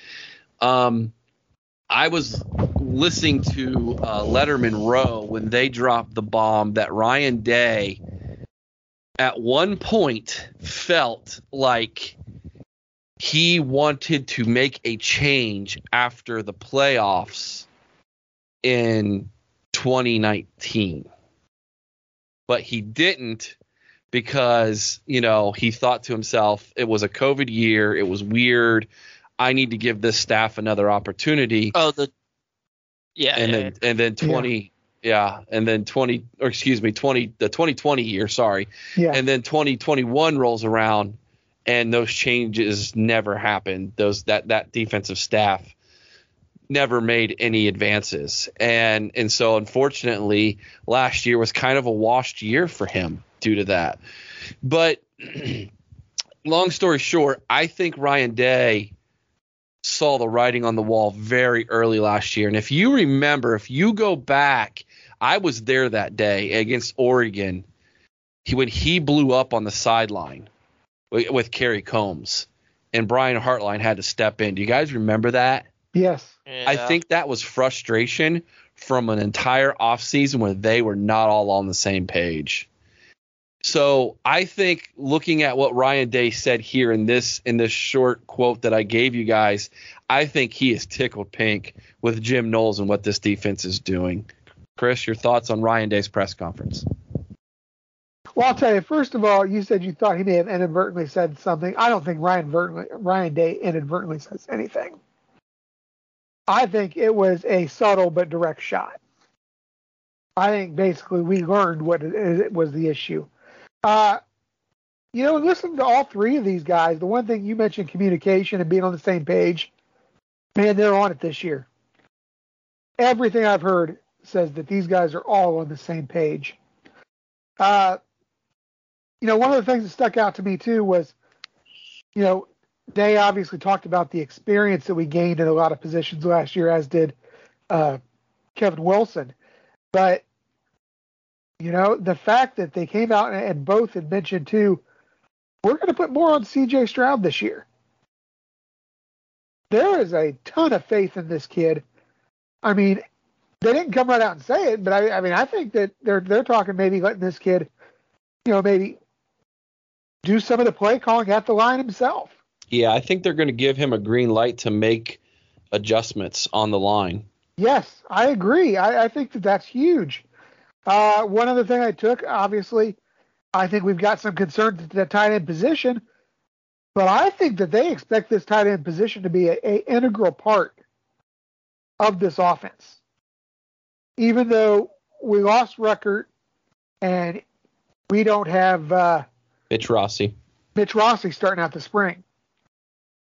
[SPEAKER 1] Um, I was listening to uh, Letterman Row when they dropped the bomb that Ryan Day at one point felt like he wanted to make a change after the playoffs in 2019. But he didn't because, you know, he thought to himself, it was a COVID year, it was weird. I need to give this staff another opportunity.
[SPEAKER 6] Oh, the
[SPEAKER 1] yeah, and
[SPEAKER 6] yeah,
[SPEAKER 1] then yeah. and then 20 yeah. yeah. and then 20 or excuse me, 20 the 2020 year, sorry. Yeah. And then 2021 rolls around and those changes never happened. Those that that defensive staff never made any advances. And and so unfortunately, last year was kind of a washed year for him due to that. But [clears throat] long story short, I think Ryan Day saw the writing on the wall very early last year. And if you remember, if you go back, I was there that day against Oregon he, when he blew up on the sideline with, with Kerry Coombs and Brian Hartline had to step in. Do you guys remember that?
[SPEAKER 5] Yes.
[SPEAKER 6] Yeah.
[SPEAKER 1] I think that was frustration from an entire offseason where they were not all on the same page. So I think looking at what Ryan Day said here in this in this short quote that I gave you guys, I think he is tickled pink with Jim Knowles and what this defense is doing. Chris, your thoughts on Ryan Day's press conference?
[SPEAKER 5] Well, I'll tell you. First of all, you said you thought he may have inadvertently said something. I don't think Ryan Ryan Day inadvertently says anything. I think it was a subtle but direct shot. I think basically we learned what was the issue. Uh, you know, listen to all three of these guys. The one thing you mentioned, communication and being on the same page, man, they're on it this year. Everything I've heard says that these guys are all on the same page. Uh, you know, one of the things that stuck out to me too was, you know, Day obviously talked about the experience that we gained in a lot of positions last year, as did uh, Kevin Wilson. But you know, the fact that they came out and both had mentioned too, we're going to put more on CJ Stroud this year. There is a ton of faith in this kid. I mean, they didn't come right out and say it, but I, I mean, I think that they're they're talking maybe letting this kid, you know, maybe do some of the play calling at the line himself.
[SPEAKER 1] Yeah, I think they're going to give him a green light to make adjustments on the line.
[SPEAKER 5] Yes, I agree. I, I think that that's huge. Uh, one other thing I took, obviously, I think we've got some concerns at the tight end position, but I think that they expect this tight end position to be a, a integral part of this offense. Even though we lost Ruckert and we don't have uh,
[SPEAKER 1] Mitch Rossi.
[SPEAKER 5] Mitch Rossi starting out the spring.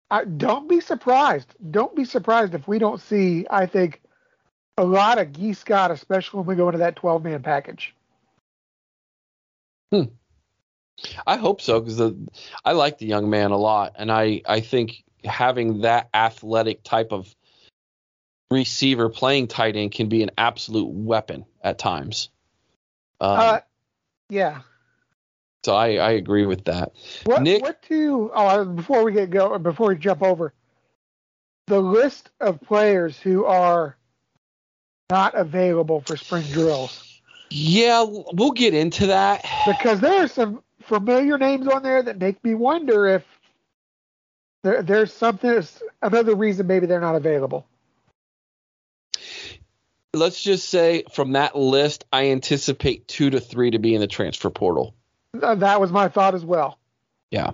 [SPEAKER 5] I, don't be surprised. Don't be surprised if we don't see. I think a lot of Gee Scott, especially when we go into that 12 man package.
[SPEAKER 1] Hmm. I hope so because I like the young man a lot, and I I think having that athletic type of receiver playing tight end can be an absolute weapon at times.
[SPEAKER 5] Um, uh, yeah.
[SPEAKER 1] So I, I agree with that.
[SPEAKER 5] What
[SPEAKER 1] Nick,
[SPEAKER 5] what to oh before we get go before we jump over the list of players who are not available for spring drills.
[SPEAKER 1] Yeah, we'll get into that
[SPEAKER 5] because there are some familiar names on there that make me wonder if there, there's something another reason maybe they're not available.
[SPEAKER 1] Let's just say from that list, I anticipate two to three to be in the transfer portal.
[SPEAKER 5] Uh, that was my thought as well.
[SPEAKER 1] Yeah.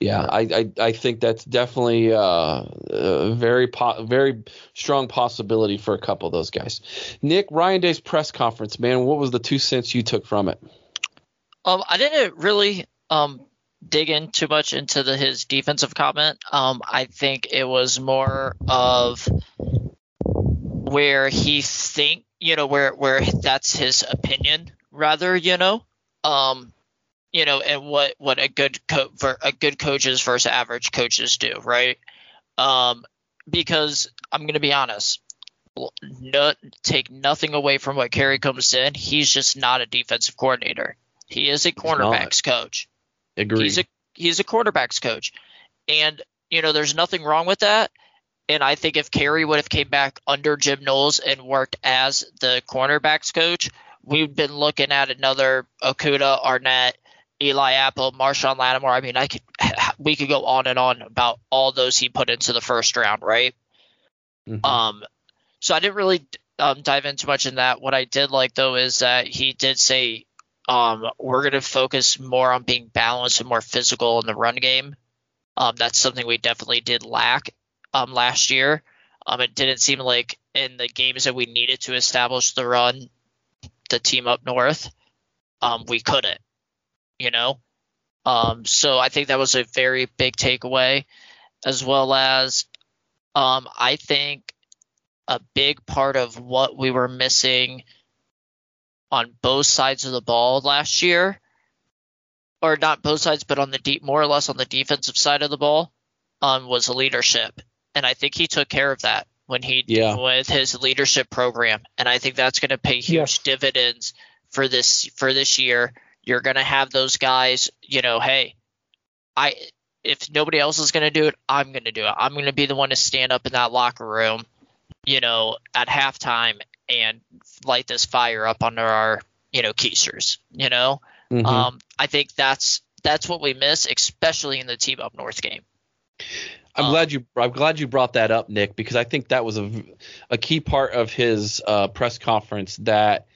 [SPEAKER 1] Yeah, I, I, I think that's definitely uh, a very po- very strong possibility for a couple of those guys. Nick Ryan Day's press conference, man, what was the two cents you took from it?
[SPEAKER 6] Um, I didn't really um dig in too much into the his defensive comment. Um, I think it was more of where he think you know where where that's his opinion rather you know um you know, and what what a good co- a good coaches versus average coaches do, right? Um, because I'm going to be honest, no, take nothing away from what Kerry Coombs in. He's just not a defensive coordinator. He is a cornerbacks coach.
[SPEAKER 1] Agree.
[SPEAKER 6] He's a he's a quarterbacks coach, and you know, there's nothing wrong with that. And I think if Kerry would have came back under Jim Knowles and worked as the cornerbacks coach, we've been looking at another Okudah, Arnette, Eli Apple, Marshon Lattimore. I mean, I could we could go on and on about all those he put into the first round, right? Mm-hmm. Um, so I didn't really um, dive into much in that. What I did like though is that he did say um, we're going to focus more on being balanced and more physical in the run game. Um, that's something we definitely did lack um, last year. Um, it didn't seem like in the games that we needed to establish the run, the team up north, um, we couldn't you know. Um, so I think that was a very big takeaway, as well as um, I think a big part of what we were missing on both sides of the ball last year, or not both sides, but on the deep, more or less on the defensive side of the ball, um, was leadership, and I think he took care of that when he
[SPEAKER 1] yeah.
[SPEAKER 6] with his leadership program, and I think that's going to pay huge yes. dividends for this for this year you're going to have those guys, you know, hey, I if nobody else is going to do it, I'm going to do it. I'm going to be the one to stand up in that locker room, you know, at halftime and light this fire up under our, you know, keisters, you know? Mm-hmm. Um, I think that's that's what we miss, especially in the team up north game.
[SPEAKER 1] I'm um, glad you I'm glad you brought that up, Nick, because I think that was a, a key part of his uh, press conference that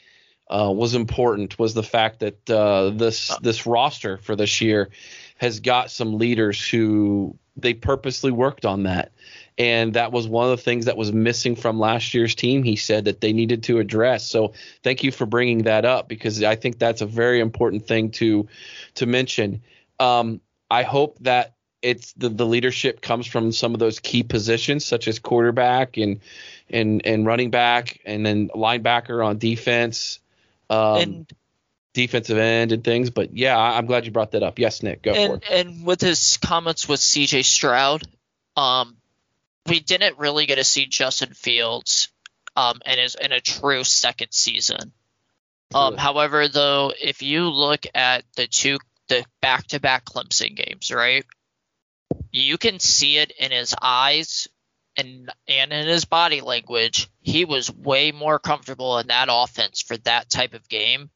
[SPEAKER 1] uh, was important was the fact that uh, this uh. this roster for this year has got some leaders who they purposely worked on that. And that was one of the things that was missing from last year's team. He said that they needed to address. So thank you for bringing that up because I think that's a very important thing to to mention. Um, I hope that it's the, the leadership comes from some of those key positions such as quarterback and and and running back and then linebacker on defense um, and defensive end and things but yeah i'm glad you brought that up. Yes nick go
[SPEAKER 6] and,
[SPEAKER 1] for it.
[SPEAKER 6] and with his comments with cj stroud um we didn't really get to see justin fields um in his in a true second season. Um however though if you look at the two the back-to-back clemson games right you can see it in his eyes and and in his body language. He was way more comfortable in that offense for that type of game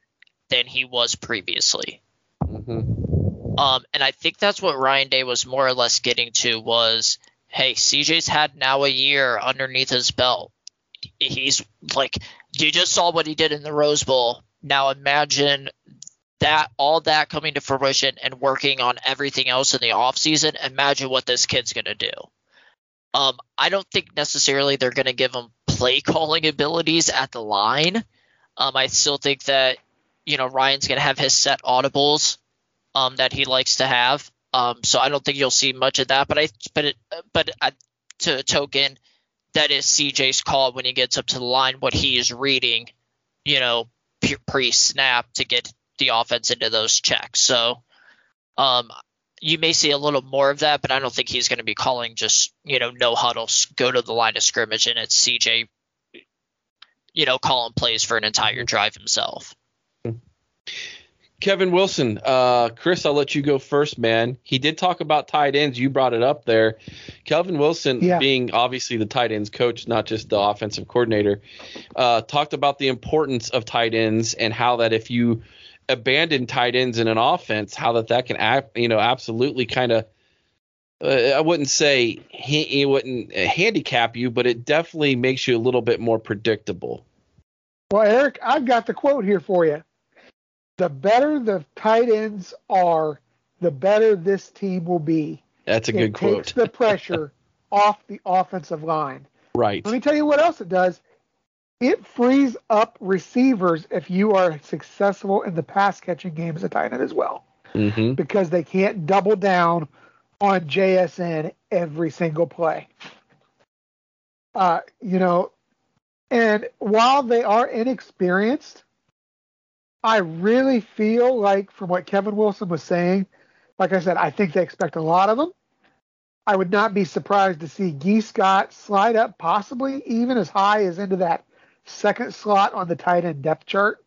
[SPEAKER 6] than he was previously. Mm-hmm. Um, and I think that's what Ryan Day was more or less getting to was, hey, CJ's had now a year underneath his belt. He's like, you just saw what he did in the Rose Bowl. Now imagine that all that coming to fruition and working on everything else in the offseason, imagine what this kid's going to do. Um, I don't think necessarily they're going to give him play calling abilities at the line. Um, I still think that you know Ryan's going to have his set audibles um, that he likes to have. Um, so I don't think you'll see much of that. But I but it, but uh, to a token, that is CJ's call when he gets up to the line, what he is reading, you know, pre snap to get the offense into those checks. So um, you may see a little more of that, but I don't think he's going to be calling just you know no huddles, go to the line of scrimmage, and it's CJ, you know, calling plays for an entire drive himself.
[SPEAKER 1] Kevin Wilson, uh, Chris, I'll let you go first, man. He did talk about tight ends. You brought it up there. Kelvin Wilson, yeah. being obviously the tight ends coach, not just the offensive coordinator, uh, talked about the importance of tight ends and how that if you abandon tight ends in an offense, how that that can act, you know absolutely kind of uh, I wouldn't say he, wouldn't handicap you, but it definitely makes you a little bit more predictable.
[SPEAKER 5] Well, Eric, I've got the quote here for you. The better the tight ends are, the better this team will be.
[SPEAKER 1] That's a it good quote.
[SPEAKER 5] Takes the pressure [laughs] off the offensive line.
[SPEAKER 1] Right.
[SPEAKER 5] Let me tell you what else it does it frees up receivers if you are successful in the pass catching game as a tight end as well. Mm-hmm. Because they can't double down on JSN every single play. Uh, you know, and while they are inexperienced, I really feel like from what Kevin Wilson was saying, like I said, I think they expect a lot of them. I would not be surprised to see Gee Scott slide up possibly even as high as into that second slot on the tight end depth chart.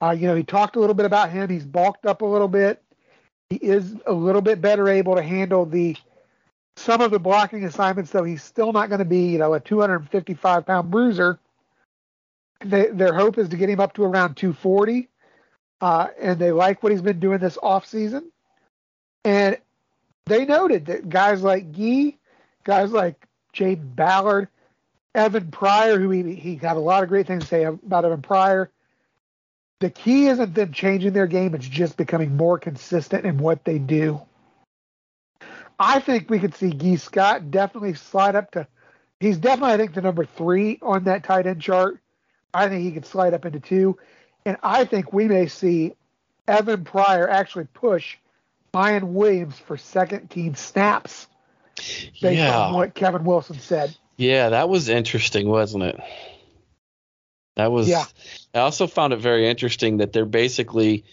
[SPEAKER 5] Uh, you know, he talked a little bit about him. He's bulked up a little bit. He is a little bit better able to handle the some of the blocking assignments, though he's still not going to be, you know, a 255 pound bruiser. They, their hope is to get him up to around 240, uh, and they like what he's been doing this off season. And they noted that guys like Gee, guys like Jay Ballard, Evan Pryor, who he, he got a lot of great things to say about Evan Pryor. The key isn't them changing their game, it's just becoming more consistent in what they do. I think we could see Gee Scott definitely slide up to he's definitely I think the number three on that tight end chart. I think he could slide up into two. And I think we may see Evan Pryor actually push Miyan Williams for second team snaps based yeah. on what Kevin Wilson said.
[SPEAKER 1] Yeah, that was interesting, wasn't it? That was. Yeah. I also found it very interesting that they're basically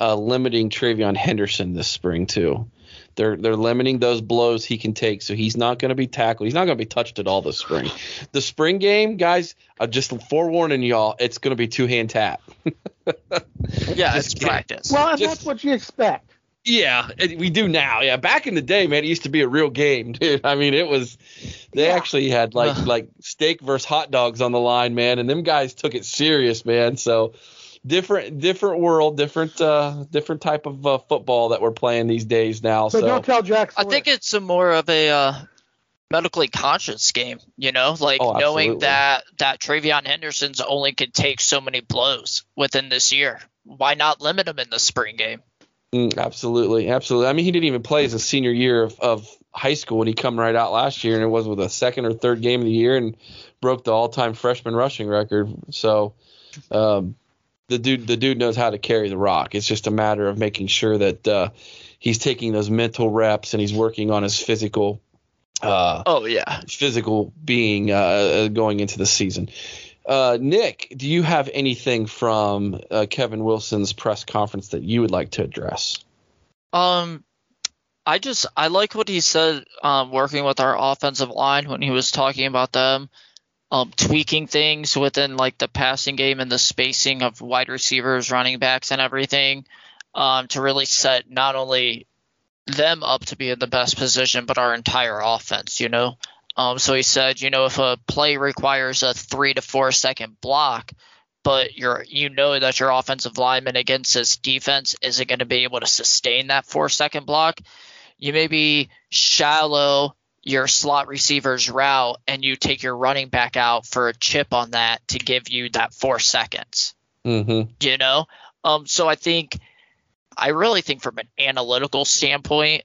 [SPEAKER 1] uh, limiting TreVeyon Henderson this spring too. They're they're limiting those blows he can take, so he's not going to be tackled. He's not going to be touched at all this spring. The spring game, guys, I'm just forewarning y'all, it's going to be two hand tap. [laughs]
[SPEAKER 6] yeah, it's practice.
[SPEAKER 5] Well, and just, that's what you expect.
[SPEAKER 1] Yeah, we do now. Yeah, back in the day, man, it used to be a real game, [laughs] dude. I mean, it was. They yeah. actually had like like steak versus hot dogs on the line, man, and them guys took it serious, man. So different different world, different uh different type of uh, football that we're playing these days now. So,
[SPEAKER 5] so. don't tell Jackson.
[SPEAKER 6] I think it's a more of a uh, medically conscious game, you know, like oh, knowing that that TreVeyon Henderson's only could take so many blows within this year. Why not limit him in the spring game?
[SPEAKER 1] Mm, absolutely, absolutely. I mean, he didn't even play as a senior year of, of high school when he come right out last year, and it was with a second or third game of the year and broke the all-time freshman rushing record. So, um, the dude, the dude knows how to carry the rock. It's just a matter of making sure that uh, he's taking those mental reps and he's working on his physical. Uh,
[SPEAKER 6] oh yeah,
[SPEAKER 1] physical being uh, going into the season. Uh, Nick, do you have anything from uh, Kevin Wilson's press conference that you would like to address?
[SPEAKER 6] Um, I just I like what he said um, working with our offensive line when he was talking about them um, tweaking things within like the passing game and the spacing of wide receivers, running backs, and everything um, to really set not only them up to be in the best position, but our entire offense. You know, um, so he said, you know, if a play requires a three to four second block, but you're you know that your offensive lineman against this defense isn't going to be able to sustain that four second block, you maybe shallow your slot receiver's route and you take your running back out for a chip on that to give you that four seconds.
[SPEAKER 1] Mm-hmm.
[SPEAKER 6] You know, um, so I think I really think from an analytical standpoint,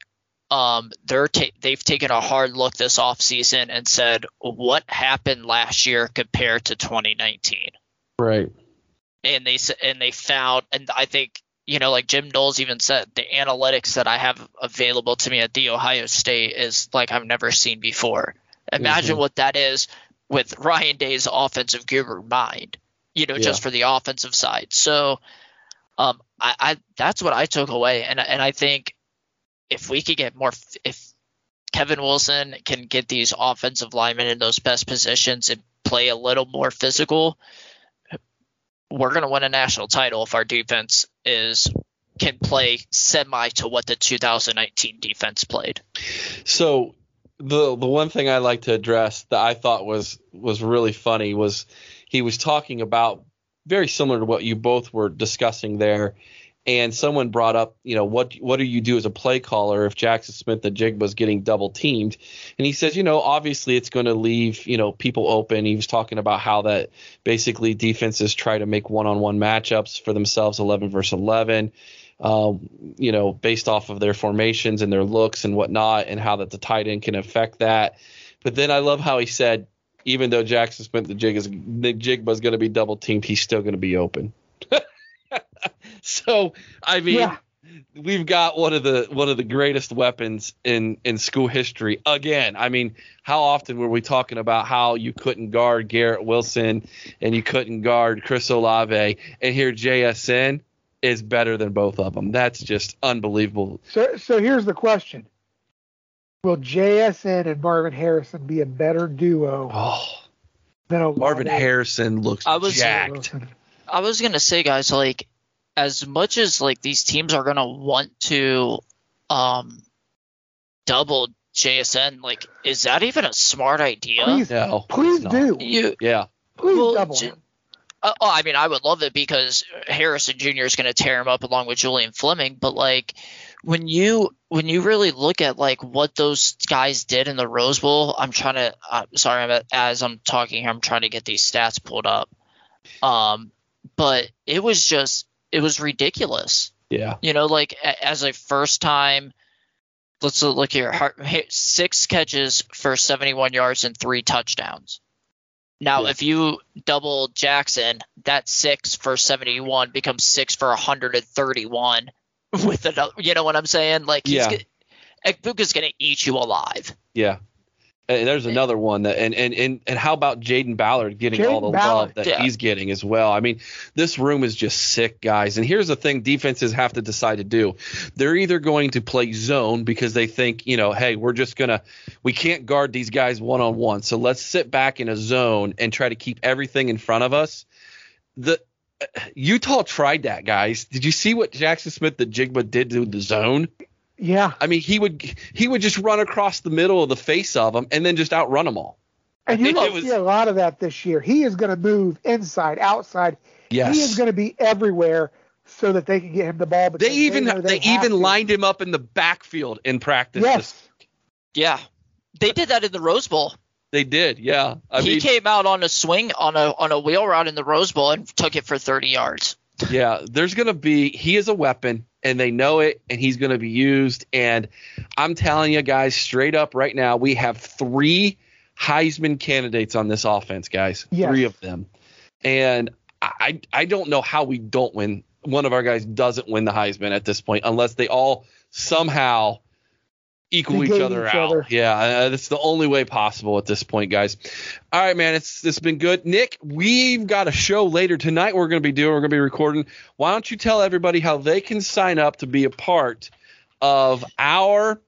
[SPEAKER 6] um, they're ta- they've taken a hard look this offseason and said what happened last year compared to 2019.
[SPEAKER 1] Right.
[SPEAKER 6] And they and they found and I think you know like Jim Knowles even said the analytics that I have available to me at the Ohio State is like I've never seen before. Imagine mm-hmm. what that is with Ryan Day's offensive guru mind. You know, yeah. just for the offensive side. So um, I, I that's what I took away, and and I think if we could get more, if Kevin Wilson can get these offensive linemen in those best positions and play a little more physical, we're going to win a national title if our defense is can play semi to what the 2019 defense played.
[SPEAKER 1] So the the one thing I like to address that I thought was was really funny was he was talking about very similar to what you both were discussing there and someone brought up, you know, what what do you do as a play caller if Jackson Smith-Njigba was getting double teamed? And he says, you know, obviously it's going to leave, you know, people open. He was talking about how that basically defenses try to make one-on-one matchups for themselves, 11 versus 11. Um, you know, based off of their formations and their looks and whatnot, and how that the tight end can affect that. But then I love how he said, even though Jackson Smith the jig is Njigba is going to be double teamed, he's still going to be open. [laughs] so I mean, yeah. we've got one of the one of the greatest weapons in in school history. Again, I mean, how often were we talking about how you couldn't guard Garrett Wilson and you couldn't guard Chris Olave, and here JSN is better than both of them. That's just unbelievable.
[SPEAKER 5] So so here's the question. Will JSN and Marvin Harrison be a better duo?
[SPEAKER 1] Oh, than Marvin Harrison looks I was, jacked.
[SPEAKER 6] I was gonna say, guys, like as much as like these teams are gonna want to um double JSN, like is that even a smart idea?
[SPEAKER 5] Please,
[SPEAKER 1] no,
[SPEAKER 5] please do.
[SPEAKER 6] You,
[SPEAKER 1] yeah.
[SPEAKER 5] Please well, double him.
[SPEAKER 6] Uh, oh, I mean, I would love it because Harrison Jr. is going to tear him up along with Julian Fleming. But like, when you when you really look at like what those guys did in the Rose Bowl, I'm trying to. Uh, sorry, I'm, as I'm talking here, I'm trying to get these stats pulled up. Um, but it was just it was ridiculous.
[SPEAKER 1] Yeah.
[SPEAKER 6] You know, like as a first time, let's look here, six catches for 71 yards and three touchdowns. Now, yeah. if you double Jackson, that six for 71 becomes six for 131 [laughs] with another. You know what I'm saying? Like, he's yeah. Egbuka's going to eat you alive.
[SPEAKER 1] Yeah. And there's another one that and and and, and how about Jayden Ballard getting Jayden all the Ballard, love that yeah. he's getting as well? I mean, this room is just sick, guys. And here's the thing defenses have to decide to do. They're either going to play zone because they think, you know, hey, we're just gonna we can't guard these guys one on one. So let's sit back in a zone and try to keep everything in front of us. The Utah tried that, guys. Did you see what Jackson Smith-Njigba did to the zone?
[SPEAKER 5] Yeah.
[SPEAKER 1] I mean, he would he would just run across the middle of the face of them and then just outrun them all.
[SPEAKER 5] And you're going to see a lot of that this year. He is going to move inside, outside.
[SPEAKER 1] Yes.
[SPEAKER 5] He is going to be everywhere so that they can get him the ball.
[SPEAKER 1] But they even they, they, they even to. lined him up in the backfield in practice.
[SPEAKER 5] Yes.
[SPEAKER 6] Yeah, they did that in the Rose Bowl.
[SPEAKER 1] They did, yeah.
[SPEAKER 6] I he mean, came out on a swing on a on a wheel route in the Rose Bowl and took it for 30 yards.
[SPEAKER 1] Yeah, there's gonna be he is a weapon and they know it and he's gonna be used. And I'm telling you guys straight up right now, we have three Heisman candidates on this offense, guys.
[SPEAKER 5] Yes.
[SPEAKER 1] Three of them. And I I don't know how we don't win. One of our guys doesn't win the Heisman at this point unless they all somehow equal each other each out. Other. Yeah, that's the only way possible at this point, guys. All right, man, it's it's been good. Nick, we've got a show later tonight. We're going to be doing. We're going to be recording. Why don't you tell everybody how they can sign up to be a part of our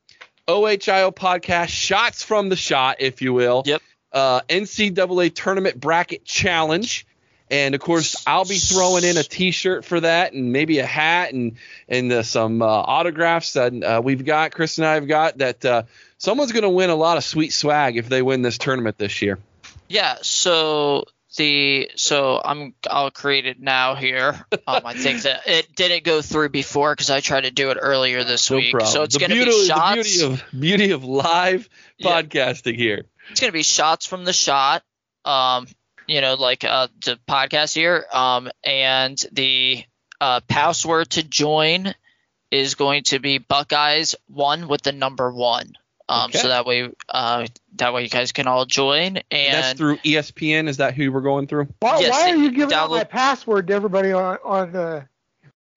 [SPEAKER 1] OHIO podcast, shots from the shot, if you will.
[SPEAKER 6] Yep.
[SPEAKER 1] Uh, NCAA tournament bracket challenge. And of course, I'll be throwing in a T-shirt for that, and maybe a hat, and and uh, some uh, autographs that uh, we've got. Chris and I have got that. Uh, someone's going to win a lot of sweet swag if they win this tournament this year.
[SPEAKER 6] Yeah. So the so I'm I'll create it now here. Um, I think that it didn't go through before because I tried to do it earlier this
[SPEAKER 1] no
[SPEAKER 6] week.
[SPEAKER 1] Problem.
[SPEAKER 6] So it's
[SPEAKER 1] going
[SPEAKER 6] to be shots.
[SPEAKER 1] The beauty of beauty of live yeah. podcasting here.
[SPEAKER 6] It's going to be shots from the shot. Um, you know, like uh, the podcast here. Um, and the uh, password to join is going to be Buckeyes one with the number one. Um, okay. so that way, uh, that way you guys can all join. And, and
[SPEAKER 1] that's through ESPN. Is that who we're going through?
[SPEAKER 5] Why, yes, why are you giving download- out my password to everybody on on the?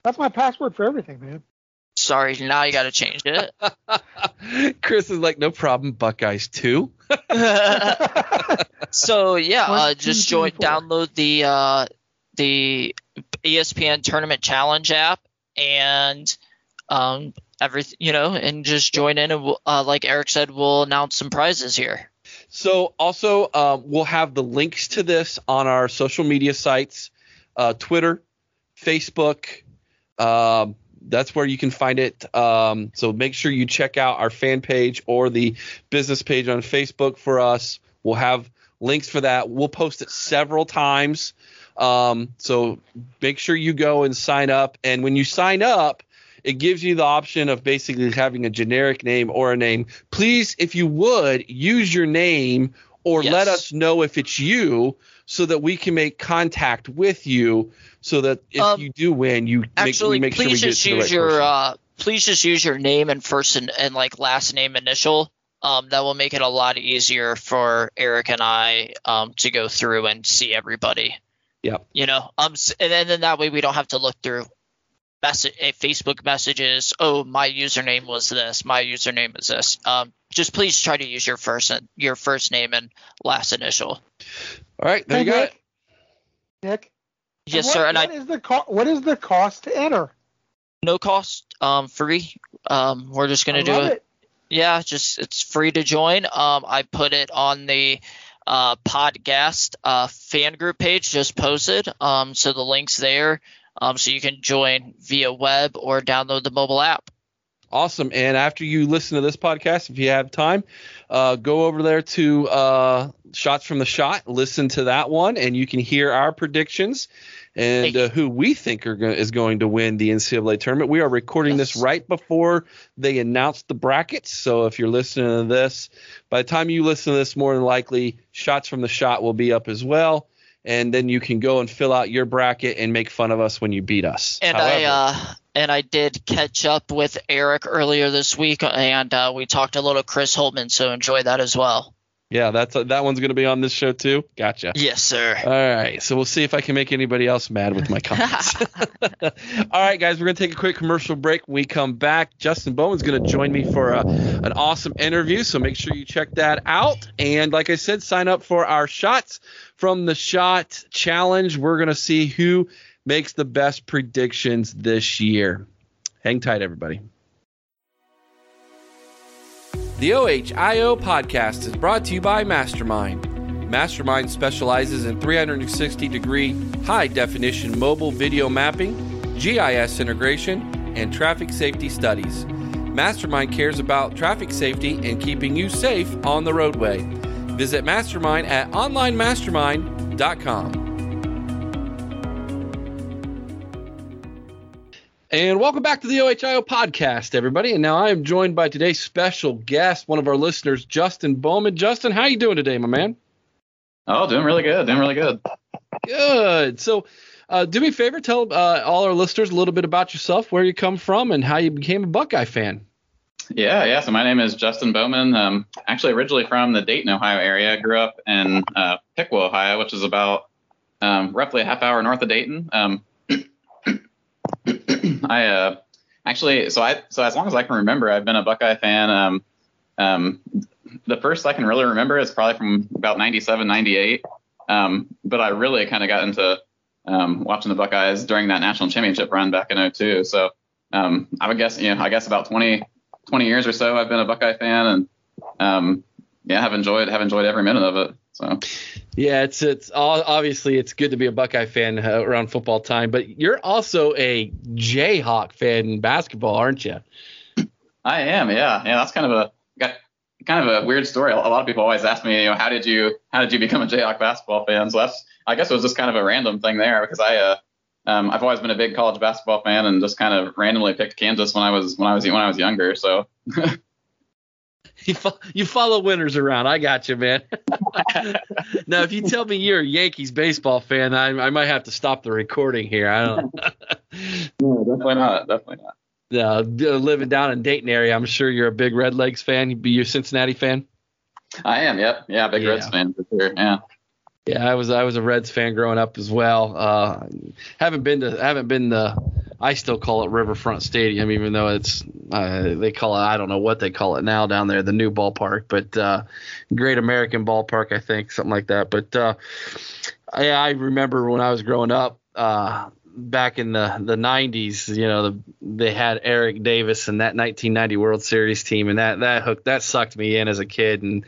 [SPEAKER 5] That's my password for everything, man.
[SPEAKER 6] Sorry, now you got to change it. [laughs]
[SPEAKER 1] Chris is like, no problem, Buckeyes two. [laughs]
[SPEAKER 6] so yeah, uh, just join, download the uh, the ESPN Tournament Challenge app, and um, everything, you know, and just join in. And we'll, uh, like Eric said, we'll announce some prizes here.
[SPEAKER 1] So also, uh, we'll have the links to this on our social media sites, uh, Twitter, Facebook. Um, that's where you can find it. Um, so make sure you check out our fan page or the business page on Facebook for us. We'll have links for that. We'll post it several times. Um, so make sure you go and sign up. And when you sign up, it gives you the option of basically having a generic name or a name. Please, if you would, use your name or yes. let us know if it's you so that we can make contact with you so that if um, you do win, you
[SPEAKER 6] actually
[SPEAKER 1] make, we make
[SPEAKER 6] please
[SPEAKER 1] sure we
[SPEAKER 6] just
[SPEAKER 1] get
[SPEAKER 6] use right
[SPEAKER 1] your
[SPEAKER 6] uh, please just use your name and first and, and like last name initial. Um, that will make it a lot easier for Eric and I um, to go through and see everybody.
[SPEAKER 1] Yeah.
[SPEAKER 6] You know, um, and then, then that way we don't have to look through message eh, Facebook messages. Oh, my username was this. My username is this. Um, just please try to use your first your first name and last initial.
[SPEAKER 1] All right, there hey, you go.
[SPEAKER 5] Nick. Nick.
[SPEAKER 6] Yes,
[SPEAKER 5] what,
[SPEAKER 6] sir. And
[SPEAKER 5] what
[SPEAKER 6] I,
[SPEAKER 5] is the co- what is the cost to enter?
[SPEAKER 6] No cost. Um, free. Um, we're just gonna
[SPEAKER 5] I
[SPEAKER 6] do
[SPEAKER 5] it.
[SPEAKER 6] it. Yeah, just it's free to join. Um, I put it on the uh, podcast uh, fan group page just posted. Um, so the link's there. Um, so you can join via web or download the mobile app.
[SPEAKER 1] Awesome. And after you listen to this podcast, if you have time, uh, go over there to uh, Shots from the Shot, listen to that one, and you can hear our predictions and uh, who we think are go- is going to win the NCAA tournament. We are recording yes. this right before they announce the brackets. So if you're listening to this, by the time you listen to this, more than likely, Shots from the Shot will be up as well and then you can go and fill out your bracket and make fun of us when you beat us.
[SPEAKER 6] And
[SPEAKER 1] However,
[SPEAKER 6] I uh, and I did catch up with Eric earlier this week, and uh, we talked a little Chris Holtmann, so enjoy that as well.
[SPEAKER 1] Yeah, that's that one's going to be on this show too. Gotcha.
[SPEAKER 6] Yes, sir.
[SPEAKER 1] All right, so we'll see if I can make anybody else mad with my comments. [laughs] [laughs] All right, guys, we're going to take a quick commercial break. When we come back, Justin Bowman's going to join me for a, an awesome interview, so make sure you check that out. And like I said, sign up for our shots from the shot challenge. We're going to see who makes the best predictions this year. Hang tight, everybody. The OHIO podcast is brought to you by Mastermind. Mastermind specializes in 360 degree high definition mobile video mapping, GIS integration, and traffic safety studies. Mastermind cares about traffic safety and keeping you safe on the roadway. Visit Mastermind at onlinemastermind.com. And welcome back to the OHIO podcast, everybody. And now I am joined by today's special guest, one of our listeners, Justin Bowman. Justin, how are you doing today, my man?
[SPEAKER 7] Oh, doing really good. Doing really good.
[SPEAKER 1] Good. So, uh, do me a favor, tell uh, all our listeners a little bit about yourself, where you come from, and how you became a Buckeye fan.
[SPEAKER 7] Yeah, yeah. So my name is Justin Bowman. Um, actually, originally from the Dayton, Ohio area. I grew up in uh, Piqua, Ohio, which is about um, roughly a half hour north of Dayton. Um, [clears throat] I uh, actually, so I, so as long as I can remember, I've been a Buckeye fan. Um, um, the first I can really remember is probably from about 97, 98. Um, but I really kind of got into watching the Buckeyes during that national championship run back in 02. So I would guess, you know, I guess about 20, 20 years or so I've been a Buckeye fan and um, yeah, have enjoyed have enjoyed every minute of it. So
[SPEAKER 1] yeah, it's it's obviously it's good to be a Buckeye fan uh, around football time, but you're also a Jayhawk fan in basketball, aren't you?
[SPEAKER 7] I am. Yeah, yeah. That's kind of a got kind of a weird story. A lot of people always ask me, you know, how did you how did you become a Jayhawk basketball fan? So that's I guess it was just kind of a random thing there because I uh um, I've always been a big college basketball fan and just kind of randomly picked Kansas when I was when I was when I was younger. So [laughs]
[SPEAKER 1] you, fo- you follow winners around. I got you, man. [laughs] now, if you tell me you're a Yankees baseball fan, I, I might have to stop the recording here. I don't. [laughs]
[SPEAKER 7] no, definitely not. Definitely not.
[SPEAKER 1] Uh, living down in Dayton area, I'm sure you're a big Red Legs fan. You be a Cincinnati fan.
[SPEAKER 7] I am. Yep. Yeah, big yeah. Reds fan for sure. Yeah.
[SPEAKER 1] Yeah, I was I was a Reds fan growing up as well. Uh, haven't been to haven't been the I still call it Riverfront Stadium, even though it's uh, they call it I don't know what they call it now down there, the new ballpark, but uh, Great American Ballpark, I think, something like that. But uh, I, I remember when I was growing up uh, back in the the 90s, you know, the, they had Eric Davis and that 1990 World Series team, and that that hooked that sucked me in as a kid, and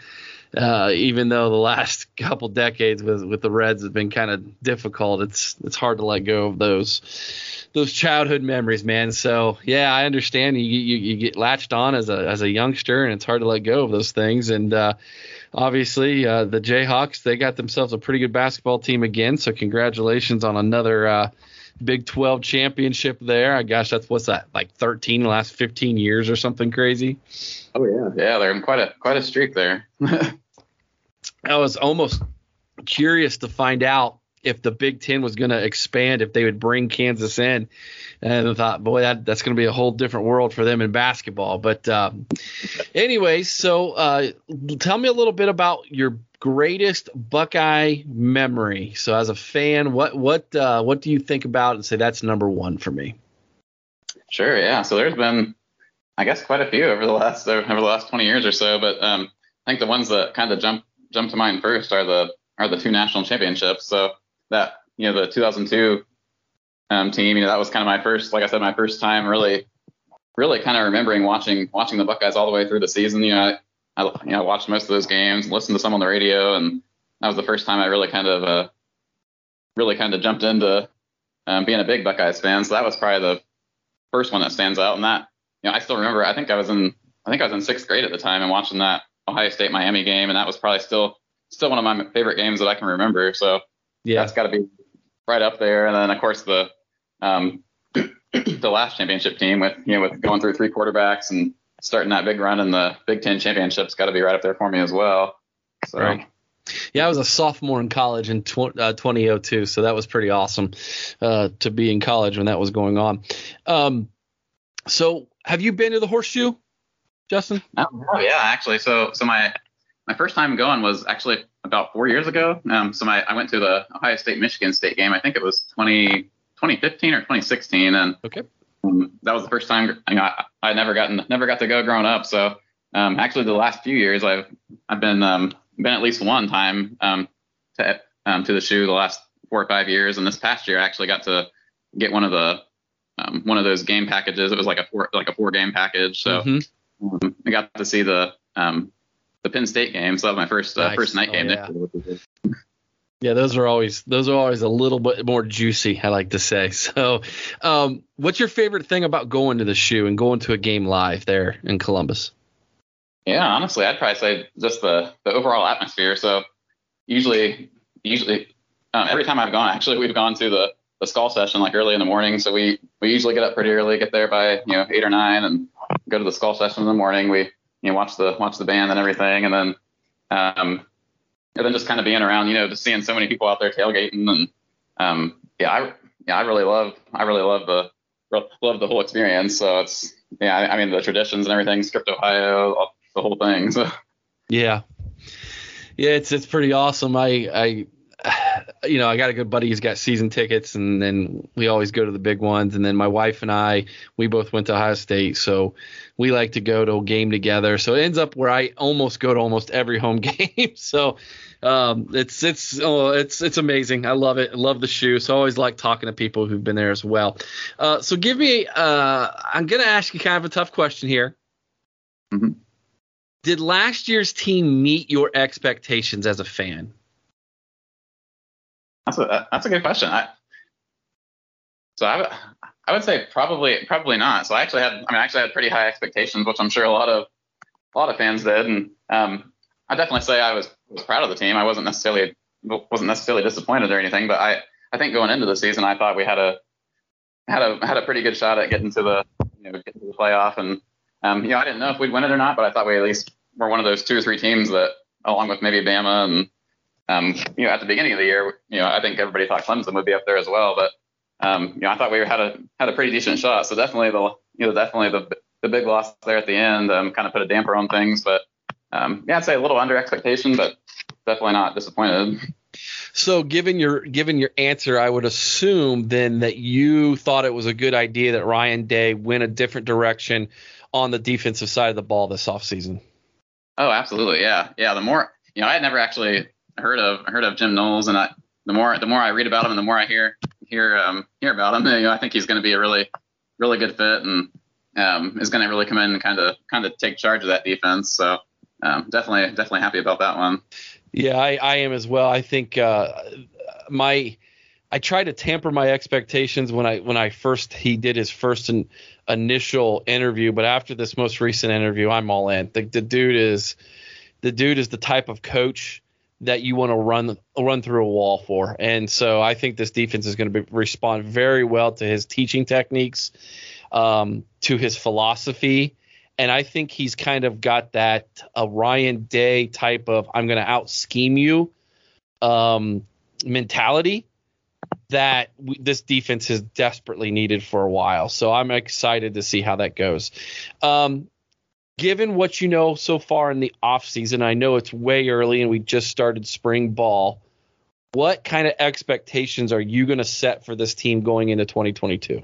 [SPEAKER 1] uh, even though the last [laughs] couple decades with with the Reds have been kind of difficult, it's it's hard to let go of those those childhood memories, man. So yeah, I understand you you, you get latched on as a as a youngster, and it's hard to let go of those things. And uh, obviously, uh, the Jayhawks they got themselves a pretty good basketball team again. So congratulations on another. Uh, Big 12 championship there. I gosh, that's what's that like 13 last 15 years or something crazy.
[SPEAKER 7] Oh yeah, yeah, they're in quite a quite a streak there. [laughs]
[SPEAKER 1] I was almost curious to find out if the Big Ten was going to expand, if they would bring Kansas in. And I thought, boy, that, that's going to be a whole different world for them in basketball. But, um, anyways, so uh, tell me a little bit about your greatest Buckeye memory. So, as a fan, what what uh, what do you think about and say that's number one for me?
[SPEAKER 7] Sure, yeah. So there's been, I guess, quite a few over the last over the last 20 years or so. But um, I think the ones that kind of jump jump to mind first are the are the two national championships. So that you know the 2002 um, team, you know that was kind of my first, like I said, my first time really, really kind of remembering watching watching the Buckeyes all the way through the season. You know, I, I you know watched most of those games, listened to some on the radio, and that was the first time I really kind of uh, really kind of jumped into um, being a big Buckeyes fan. So that was probably the first one that stands out. And that you know I still remember. I think I was in I think I was in sixth grade at the time and watching that Ohio State Miami game, and that was probably still still one of my favorite games that I can remember. So yeah, that's got to be right up there. And then of course the um, [clears throat] the last championship team with you know with going through three quarterbacks and starting that big run in the Big Ten championship's got to be right up there for me as well. So. Right.
[SPEAKER 1] Yeah, I was a sophomore in college in tw- uh, 2002, so that was pretty awesome uh, to be in college when that was going on. Um, so, have you been to the Horseshoe, Justin?
[SPEAKER 7] Oh, yeah, actually. So, so my my first time going was actually about four years ago. Um, so my I went to the Ohio State Michigan State game. I think it was 20, 2015 or 2016, and
[SPEAKER 1] okay.
[SPEAKER 7] Um, that was the first time you know, I, I never gotten never got to go growing up. So um, actually, the last few years I've I've been um, been at least one time um, to um, to the shoe the last four or five years, and this past year I actually got to get one of the um, one of those game packages. It was like a four like a four game package. So mm-hmm. Um, I got to see the um, the Penn State game, so that was my first uh,
[SPEAKER 1] Nice.
[SPEAKER 7] first night
[SPEAKER 1] Oh,
[SPEAKER 7] game.
[SPEAKER 1] yeah. [laughs] Yeah, those are always those are always a little bit more juicy. I like to say. [laughs] So, um, what's your favorite thing about going to the shoe and going to a game live there in Columbus?
[SPEAKER 7] Yeah, honestly, I'd probably say just the the overall atmosphere. So usually, usually um, every time I've gone, actually, we've gone to the the skull session like early in the morning. So we we usually get up pretty early, get there by you know eight or nine, and go to the skull session in the morning. We you know watch the watch the band and everything, and then um and then just kind of being around, you know, just seeing so many people out there tailgating, and um yeah, I yeah I really love I really love the love the whole experience. So it's yeah, I, I mean the traditions and everything, Script Ohio, the whole thing. [laughs] So.
[SPEAKER 1] Yeah, yeah, it's it's pretty awesome. I I [sighs] you know I got a good buddy who's got season tickets, and then we always go to the big ones. And then my wife and I, we both went to Ohio State, so we like to go to a game together. So it ends up where I almost go to almost every home [laughs] game. so um, it's it's oh, it's it's amazing. I love it. I love the shoe. So I always like talking to people who've been there as well. Uh, so give me. Uh, I'm gonna ask you kind of a tough question here.
[SPEAKER 7] Mhm.
[SPEAKER 1] Did last year's team meet your expectations as a fan?
[SPEAKER 7] That's a that's a good question. I, so I I would say probably probably not. So I actually had I mean I actually had pretty high expectations, which I'm sure a lot of a lot of fans did, and um, I definitely say I was was proud of the team. I wasn't necessarily wasn't necessarily disappointed or anything, but I I think going into the season I thought we had a had a had a pretty good shot at getting to the you know getting to the playoff, and um, you know I didn't know if we'd win it or not, but I thought we at least were one of those two or three teams that along with maybe Bama and um, you know, at the beginning of the year, you know, I think everybody thought Clemson would be up there as well, but um, you know, I thought we had a had a pretty decent shot. So definitely the you know definitely the the big loss there at the end um, kind of put a damper on things, but um, yeah, I'd say a little under expectation, but definitely not disappointed.
[SPEAKER 1] So given your given your answer, I would assume then that you thought it was a good idea that Ryan Day went a different direction on the defensive side of the ball this offseason.
[SPEAKER 7] Oh, absolutely, yeah, yeah. The more you know, I had never actually heard of I heard of Jim Knowles, and I the more the more I read about him, and the more I hear hear um, hear about him, [laughs] you know, I think he's going to be a really really good fit, and um, is going to really come in and kind of kind of take charge of that defense. So um, definitely definitely happy about that one.
[SPEAKER 1] Yeah, I, I am as well. I think uh, my I try to tamper my expectations when I when I first he did his first in, initial interview, but after this most recent interview, I'm all in. The, the dude is the dude is the type of coach that you want to run run through a wall for, and so I think this defense is going to be, respond very well to his teaching techniques, um, to his philosophy. And I think he's kind of got that a Ryan Day type of I'm going to out scheme you um, mentality that this defense has desperately needed for a while. So I'm excited to see how that goes. Um, given what you know so far in the offseason, I know it's way early and we just started spring ball. What kind of expectations are you going to set for this team going into 2022?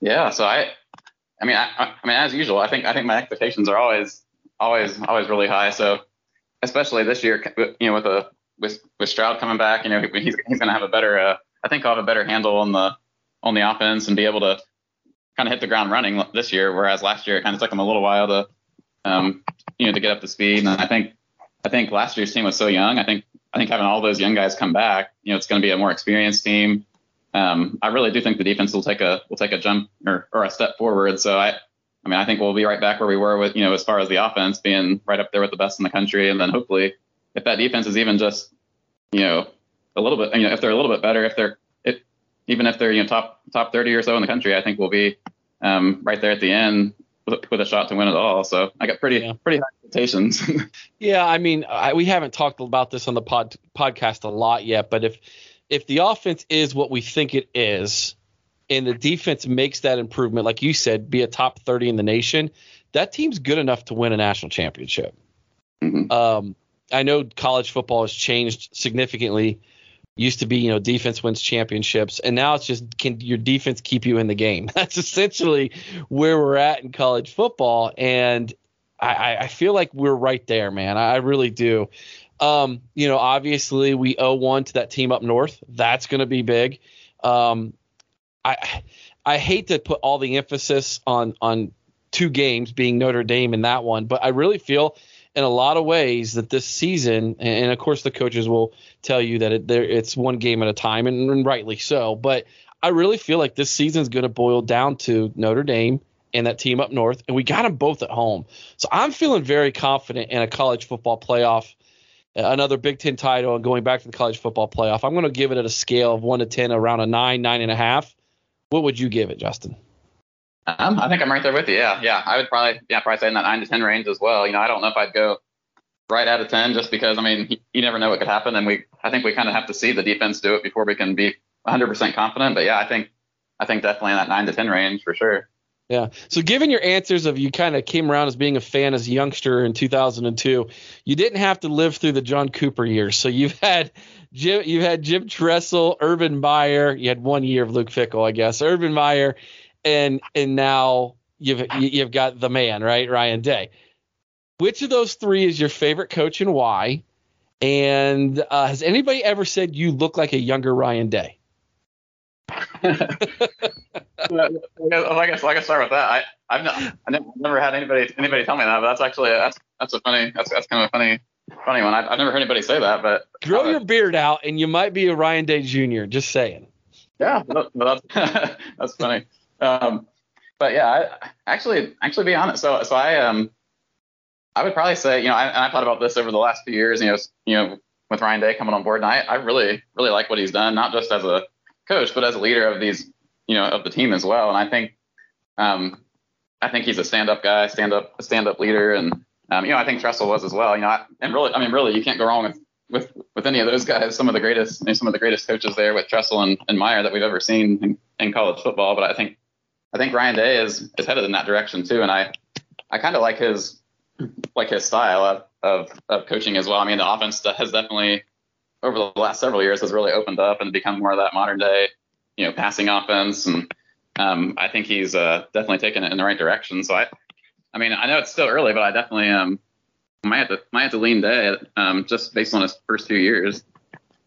[SPEAKER 7] Yeah, so I, I mean, I, I mean, as usual, I think I think my expectations are always, always, always really high. So, especially this year, you know, with a with with Stroud coming back, you know, he's he's going to have a better, uh, I think, I'll have a better handle on the on the offense and be able to kind of hit the ground running this year. Whereas last year, it kind of took them a little while to, um, you know, to get up to speed. And I think I think last year's team was so young. I think I think having all those young guys come back, you know, it's going to be a more experienced team. Um, I really do think the defense will take a will take a jump or, or a step forward. So I, I mean, I think we'll be right back where we were with you know as far as the offense being right up there with the best in the country, and then hopefully if that defense is even just you know a little bit, you know, if they're a little bit better, if they're even if they're you know top top 30 or so in the country, I think we'll be um, right there at the end with, with a shot to win it all. So I got pretty
[SPEAKER 1] Yeah.
[SPEAKER 7] pretty high expectations. [laughs]
[SPEAKER 1] Yeah, I mean, I, we haven't talked about this on the pod, podcast a lot yet, but if if the offense is what we think it is, and the defense makes that improvement, like you said, be a top 30 in the nation, that team's good enough to win a national championship.
[SPEAKER 7] Mhm.
[SPEAKER 1] Um, I know college football has changed significantly. Used to be, you know, defense wins championships, and now it's just can your defense keep you in the game? [laughs] That's essentially where we're at in college football, and I, I- feel like we're right there, man. I, I really do. Um, you know, obviously we owe one to that team up north. That's going to be big. Um, I I hate to put all the emphasis on on two games being Notre Dame in that one, but I really feel in a lot of ways that this season, and of course the coaches will tell you that it, it's one game at a time, and, and rightly so. But I really feel like this season is going to boil down to Notre Dame and that team up north, and we got them both at home. So I'm feeling very confident in a college football playoff, another Big Ten title, and going back to the college football playoff. I'm going to give it at a scale of one to ten, around a nine, nine and a half. What would you give it, Justin?
[SPEAKER 7] Um, I think I'm right there with you. Yeah, yeah. I would probably, yeah, probably say in that nine to ten range as well. You know, I don't know if I'd go right out of ten just because I mean, you never know what could happen, and we, I think we kind of have to see the defense do it before we can be 100% confident. But yeah, I think, I think definitely in that nine to ten range for sure.
[SPEAKER 1] Yeah. So, given your answers of you kind of came around as being a fan as a youngster in 2002, you didn't have to live through the John Cooper years. So you've had Jim, you had Jim Tressel, Urban Meyer. You had one year of Luke Fickell, I guess. Urban Meyer, and and now you've you've got the man, right, Ryan Day. Which of those three is your favorite coach and why? And uh, has anybody ever said you look like a younger Ryan Day? [laughs]
[SPEAKER 7] well, I guess I start with that. I I've, not, I've never had anybody anybody tell me that, but that's actually that's that's a funny that's that's kind of a funny funny one. I've, I've never heard anybody say that, but
[SPEAKER 1] grow your beard out and you might be a Ryan Day Jr. Just saying.
[SPEAKER 7] Yeah, no, that's [laughs] that's funny. Um, but yeah, I, actually, actually, be honest. So, so I um, I would probably say, you know, I, and I thought about this over the last few years. You know, you know, with Ryan Day coming on board, and I, I really, really like what he's done, not just as a coach, but as a leader of these, you know, of the team as well. And I think, um, I think he's a stand-up guy, stand-up, a stand-up leader, and um, you know, I think Tressel was as well. You know, I, and really, I mean, really, you can't go wrong with with with any of those guys. Some of the greatest, some of the greatest coaches there with Tressel and, and Meyer that we've ever seen in, in college football. But I think I think Ryan Day is is headed in that direction too, and I I kind of like his like his style of, of of coaching as well. I mean, the offense has definitely over the last several years has really opened up and become more of that modern day, you know, passing offense, and um, I think he's uh, definitely taken it in the right direction. So I, I mean, I know it's still early, but I definitely um might have to might have to lean Day um, just based on his first few years.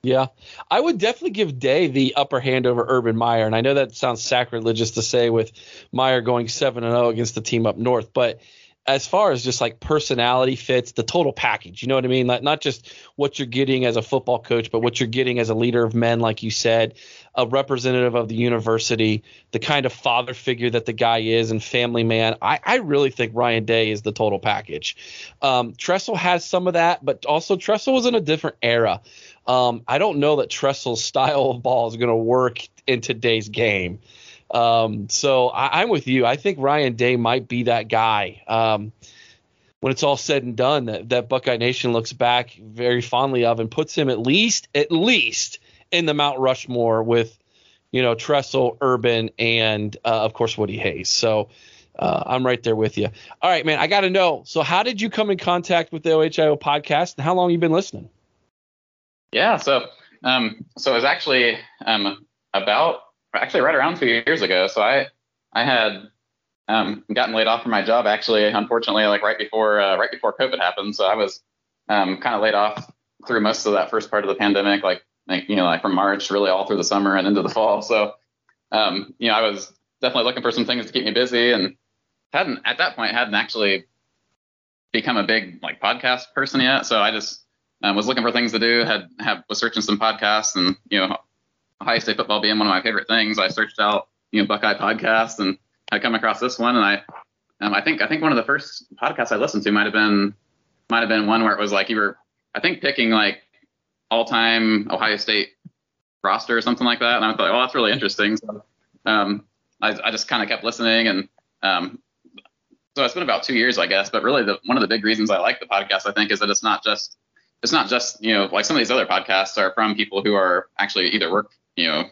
[SPEAKER 1] Yeah, I would definitely give Day the upper hand over Urban Meyer, and I know that sounds sacrilegious to say with Meyer going seven and zero oh against the team up north, but as far as just like personality fits, the total package, you know what I mean? Like not just what you're getting as a football coach, but what you're getting as a leader of men, like you said, a representative of the university, the kind of father figure that the guy is, and family man. I, I really think Ryan Day is the total package. Um, Tressel has some of that, but also Tressel was in a different era. Um, I don't know that Tressel's [laughs] style of ball is going to work in today's game. Um, so I, am with you. I think Ryan Day might be that guy. Um, when it's all said and done, that, that Buckeye Nation looks back very fondly of and puts him at least at least in the Mount Rushmore with, you know, Tressel, Urban, and uh, of course Woody Hayes. So uh, I'm right there with you. All right, man. I got to know. So how did you come in contact with the OHIO podcast, and how long you been listening?
[SPEAKER 7] Yeah, so um, so it was actually um, about actually right around two years ago. So I I had um, gotten laid off from my job actually, unfortunately, like right before uh, right before COVID happened. So I was um, kind of laid off through most of that first part of the pandemic, like, like you know like from March really all through the summer and into the fall. So um, you know I was definitely looking for some things to keep me busy and hadn't at that point hadn't actually become a big like podcast person yet. So I just um, was looking for things to do. Had have was searching some podcasts, and you know, Ohio State football being one of my favorite things, I searched out you know Buckeye podcasts and I come across this one, and I um, I think I think one of the first podcasts I listened to might have been might have been one where it was like you were I think picking like all time Ohio State roster or something like that, and I thought, oh, that's really interesting. So um, I, I just kind of kept listening, and um, so it's been about two years, I guess. But really, the, one of the big reasons I like the podcast, I think, is that it's not just it's not just you know like some of these other podcasts are from people who are actually either work you know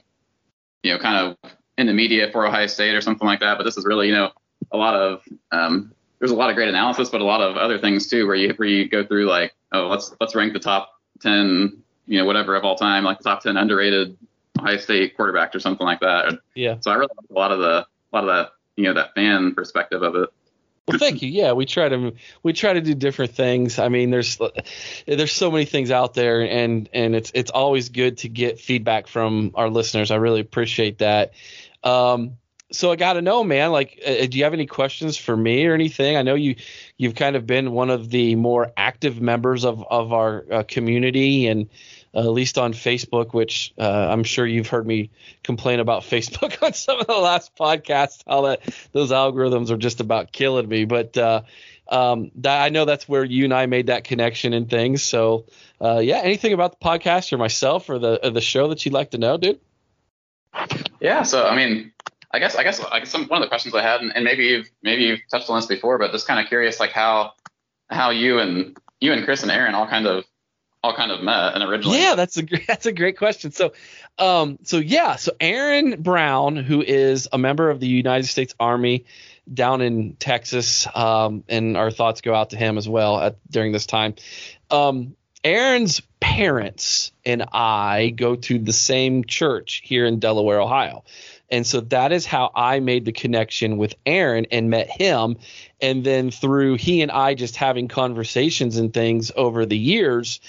[SPEAKER 7] you know kind of in the media for Ohio State or something like that. But this is really you know a lot of um, there's a lot of great analysis, but a lot of other things too where you where you go through like oh let's let's rank the top ten you know whatever of all time like the top ten underrated Ohio State quarterbacks or something like that.
[SPEAKER 1] Yeah.
[SPEAKER 7] So I really like a lot of the a lot of that you know that fan perspective of it.
[SPEAKER 1] Well, thank you. Yeah, we try to we try to do different things. I mean, there's there's so many things out there, and and it's it's always good to get feedback from our listeners. I really appreciate that. Um, so I got to know, man. Like, uh, do you have any questions for me or anything? I know you you've kind of been one of the more active members of of our uh, community and uh, at least on Facebook, which uh, I'm sure you've heard me complain about [laughs] Facebook on some of the last podcasts, how that those algorithms are just about killing me. But uh, um, that, I know that's where you and I made that connection and things. So uh, yeah, anything about the podcast or myself or the or the show that you'd like to know, dude?
[SPEAKER 7] Yeah, so I mean, I guess I guess I guess some, one of the questions I had, and, and maybe you've maybe you've touched on this before, but just kind of curious, like how how you and you and Chris and Aaron all kind of all kind of met and originally.
[SPEAKER 1] Yeah, that's a [laughs] that's a great question. So, um, so yeah, so Aaron Brown, who is a member of the United States Army down in Texas, um, and our thoughts go out to him as well at during this time. Um, Aaron's parents and I go to the same church here in Delaware, Ohio. And so that is how I made the connection with Aaron and met him. And then through he and I just having conversations and things over the years,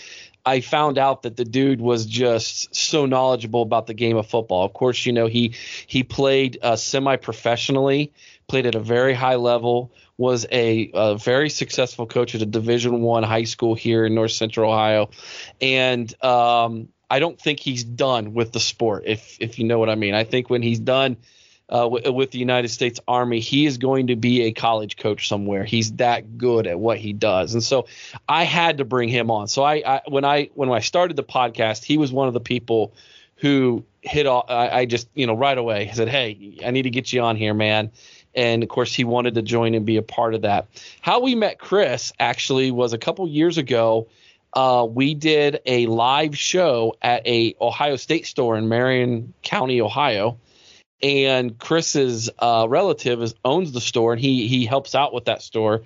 [SPEAKER 1] I found out that the dude was just so knowledgeable about the game of football. Of course, you know he he played uh, semi-professionally, played at a very high level, was a, a very successful coach at a Division One high school here in North Central Ohio, and um, I don't think he's done with the sport. If if you know what I mean, I think when he's done uh, w- with the United States Army, he is going to be a college coach somewhere. He's that good at what he does, and so I had to bring him on. So I, I when I when I started the podcast, he was one of the people who hit off. I, I just you know right away said, "Hey, I need to get you on here, man." And of course, he wanted to join and be a part of that. How we met Chris actually was a couple years ago. Uh, we did a live show at a Ohio State store in Marion County, Ohio and Chris's uh, relative is, owns the store, and he he helps out with that store.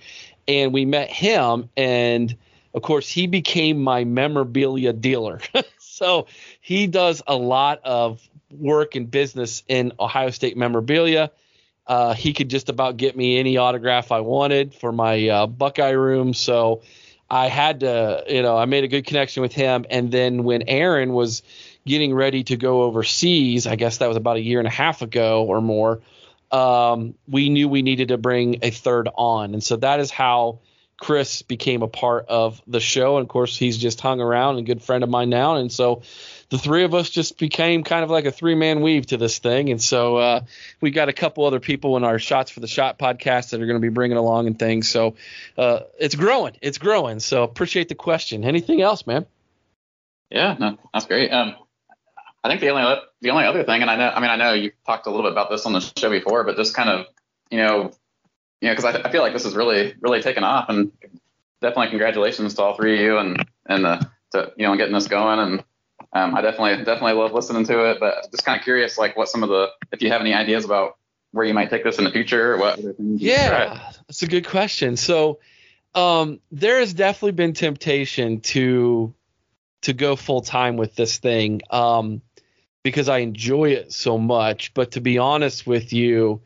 [SPEAKER 1] And we met him, and of course, he became my memorabilia dealer. [laughs] so he does a lot of work and business in Ohio State memorabilia. Uh, he could just about get me any autograph I wanted for my uh, Buckeye room. So I had to, you know, I made a good connection with him. And then when Aaron was getting ready to go overseas, I guess that was about a year and a half ago or more, um, we knew we needed to bring a third on. And so that is how Chris became a part of the show. And of course, he's just hung around and a good friend of mine now. And so the three of us just became kind of like a three man weave to this thing. And so uh, we got a couple other people in our Shots for the Shot podcast that are going to be bringing along and things. So uh, it's growing. It's growing. So appreciate the question. Anything else, man?
[SPEAKER 7] Yeah, no, that's great. Um, I think the only the only other thing, and I know, I mean, I know you talked a little bit about this on the show before, but just kind of, you know, you know, because I, I feel like this is really really taken off, and definitely congratulations to all three of you and and the to you know getting this going, and um, I definitely definitely love listening to it, but I'm just kind of curious, like what some of the if you have any ideas about where you might take this in the future, or what other things
[SPEAKER 1] Yeah, that's a good question. So um, there has definitely been temptation to to go full time with this thing. Um, because I enjoy it so much. But to be honest with you,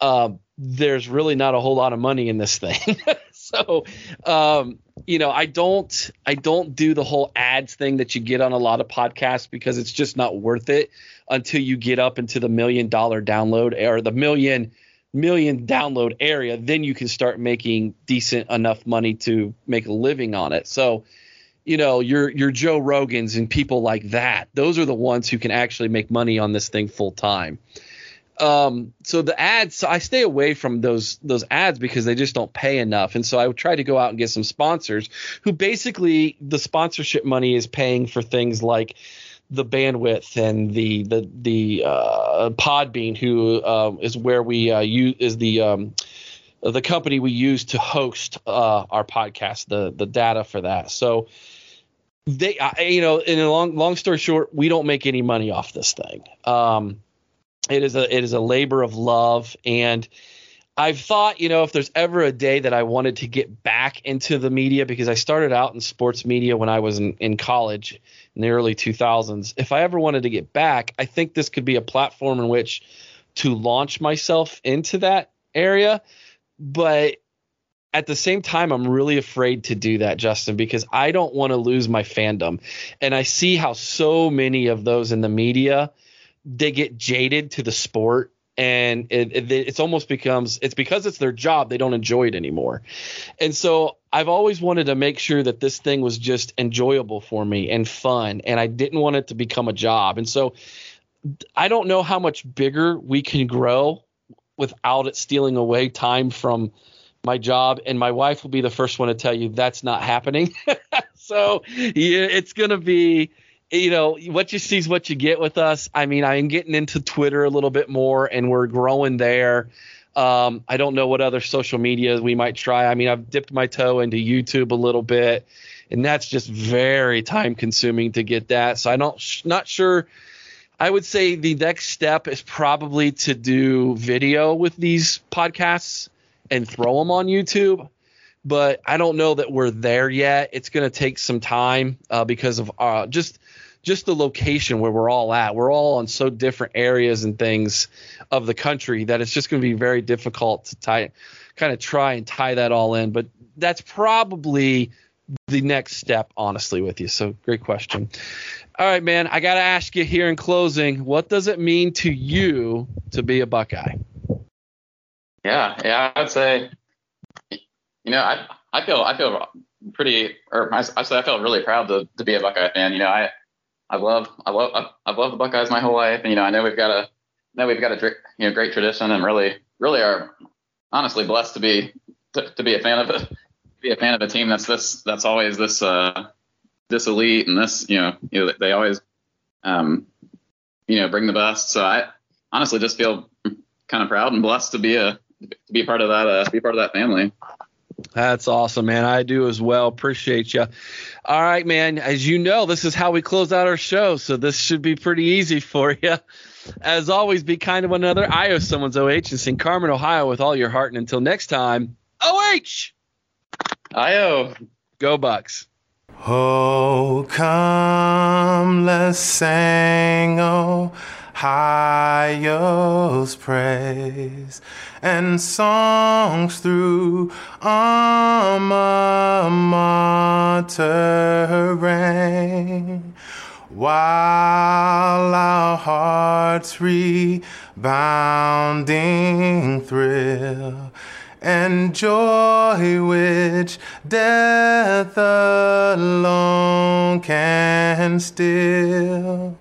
[SPEAKER 1] uh, there's really not a whole lot of money in this thing. [laughs] [laughs] so, um, you know, I don't I don't do the whole ads thing that you get on a lot of podcasts because it's just not worth it until you get up into the million dollar download or the million million download area. Then you can start making decent enough money to make a living on it. So you know your your Joe Rogans and people like that. Those are the ones who can actually make money on this thing full time. Um, so the ads, so I stay away from those those ads because they just don't pay enough. And so I try to go out and get some sponsors who basically the sponsorship money is paying for things like the bandwidth and the the the uh, Podbean, who uh, is where we uh, use is the um, the company we use to host uh, our podcast, the the data for that. So they, you know, in a long long story short, we don't make any money off this thing. Um, it is a it is a labor of love, and I've thought, you know, if there's ever a day that I wanted to get back into the media because I started out in sports media when I was in, in college in the early 2000s. If I ever wanted to get back, I think this could be a platform in which to launch myself into that area. But at the same time, I'm really afraid to do that, Justin, because I don't want to lose my fandom. And I see how so many of those in the media they get jaded to the sport and it, it, it's almost becomes it's because it's their job they don't enjoy it anymore. And so i've always wanted to make sure that this thing was just enjoyable for me and fun and i didn't want it to become a job. And so i don't know how much bigger we can grow without it stealing away time from my job and my wife will be the first one to tell you that's not happening. [laughs] So yeah, it's going to be you know what you see is what you get with us. I mean i'm getting into twitter a little bit more and we're growing there. Um, i don't know what other social media we might try. I mean i've dipped my toe into youtube a little bit and that's just very time consuming to get that. So i don't not sure. I would say the next step is probably to do video with these podcasts and throw them on youtube but I don't know that we're there yet. It's going to take some time uh, because of uh, just just the location where we're all at. We're all on so different areas and things of the country that it's just going to be very difficult to tie, kind of try and tie that all in. But that's probably the next step, honestly, with you. So great question. All right, man. I got to ask you here in closing, what does it mean to you to be a Buckeye?
[SPEAKER 7] Yeah, yeah, I'd say, you know, I I feel I feel pretty, or I, I say I feel really proud to to be a Buckeye fan. You know, I I love I love I've loved the Buckeyes my whole life, and you know I know we've got a know we've got a you know great tradition, and really really are honestly blessed to be to, to be a fan of it, be a fan of a team that's this that's always this uh this elite and this you know you know they always um you know bring the best. So I honestly just feel kind of proud and blessed to be a to be part of that uh, be part of that family.
[SPEAKER 1] That's awesome, man. I do as well. Appreciate you. All right, man. As you know, this is how we close out our show, so this should be pretty easy for you. As always, be kind to one another. I owe someone's OH and sing Carmen, Ohio with all your heart. And until next time, OH!
[SPEAKER 7] IO.
[SPEAKER 1] Go Bucks.
[SPEAKER 8] Oh, come, let's sing, oh highest praise and songs through alma mater reign. While our hearts rebounding thrill and joy which death alone can still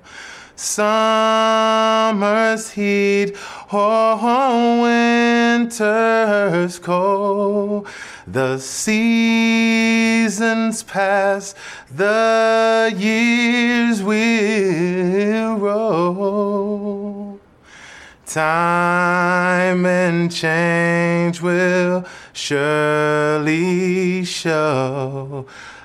[SPEAKER 8] summer's heat or winter's cold. The seasons pass, the years will roll. Time and change will surely show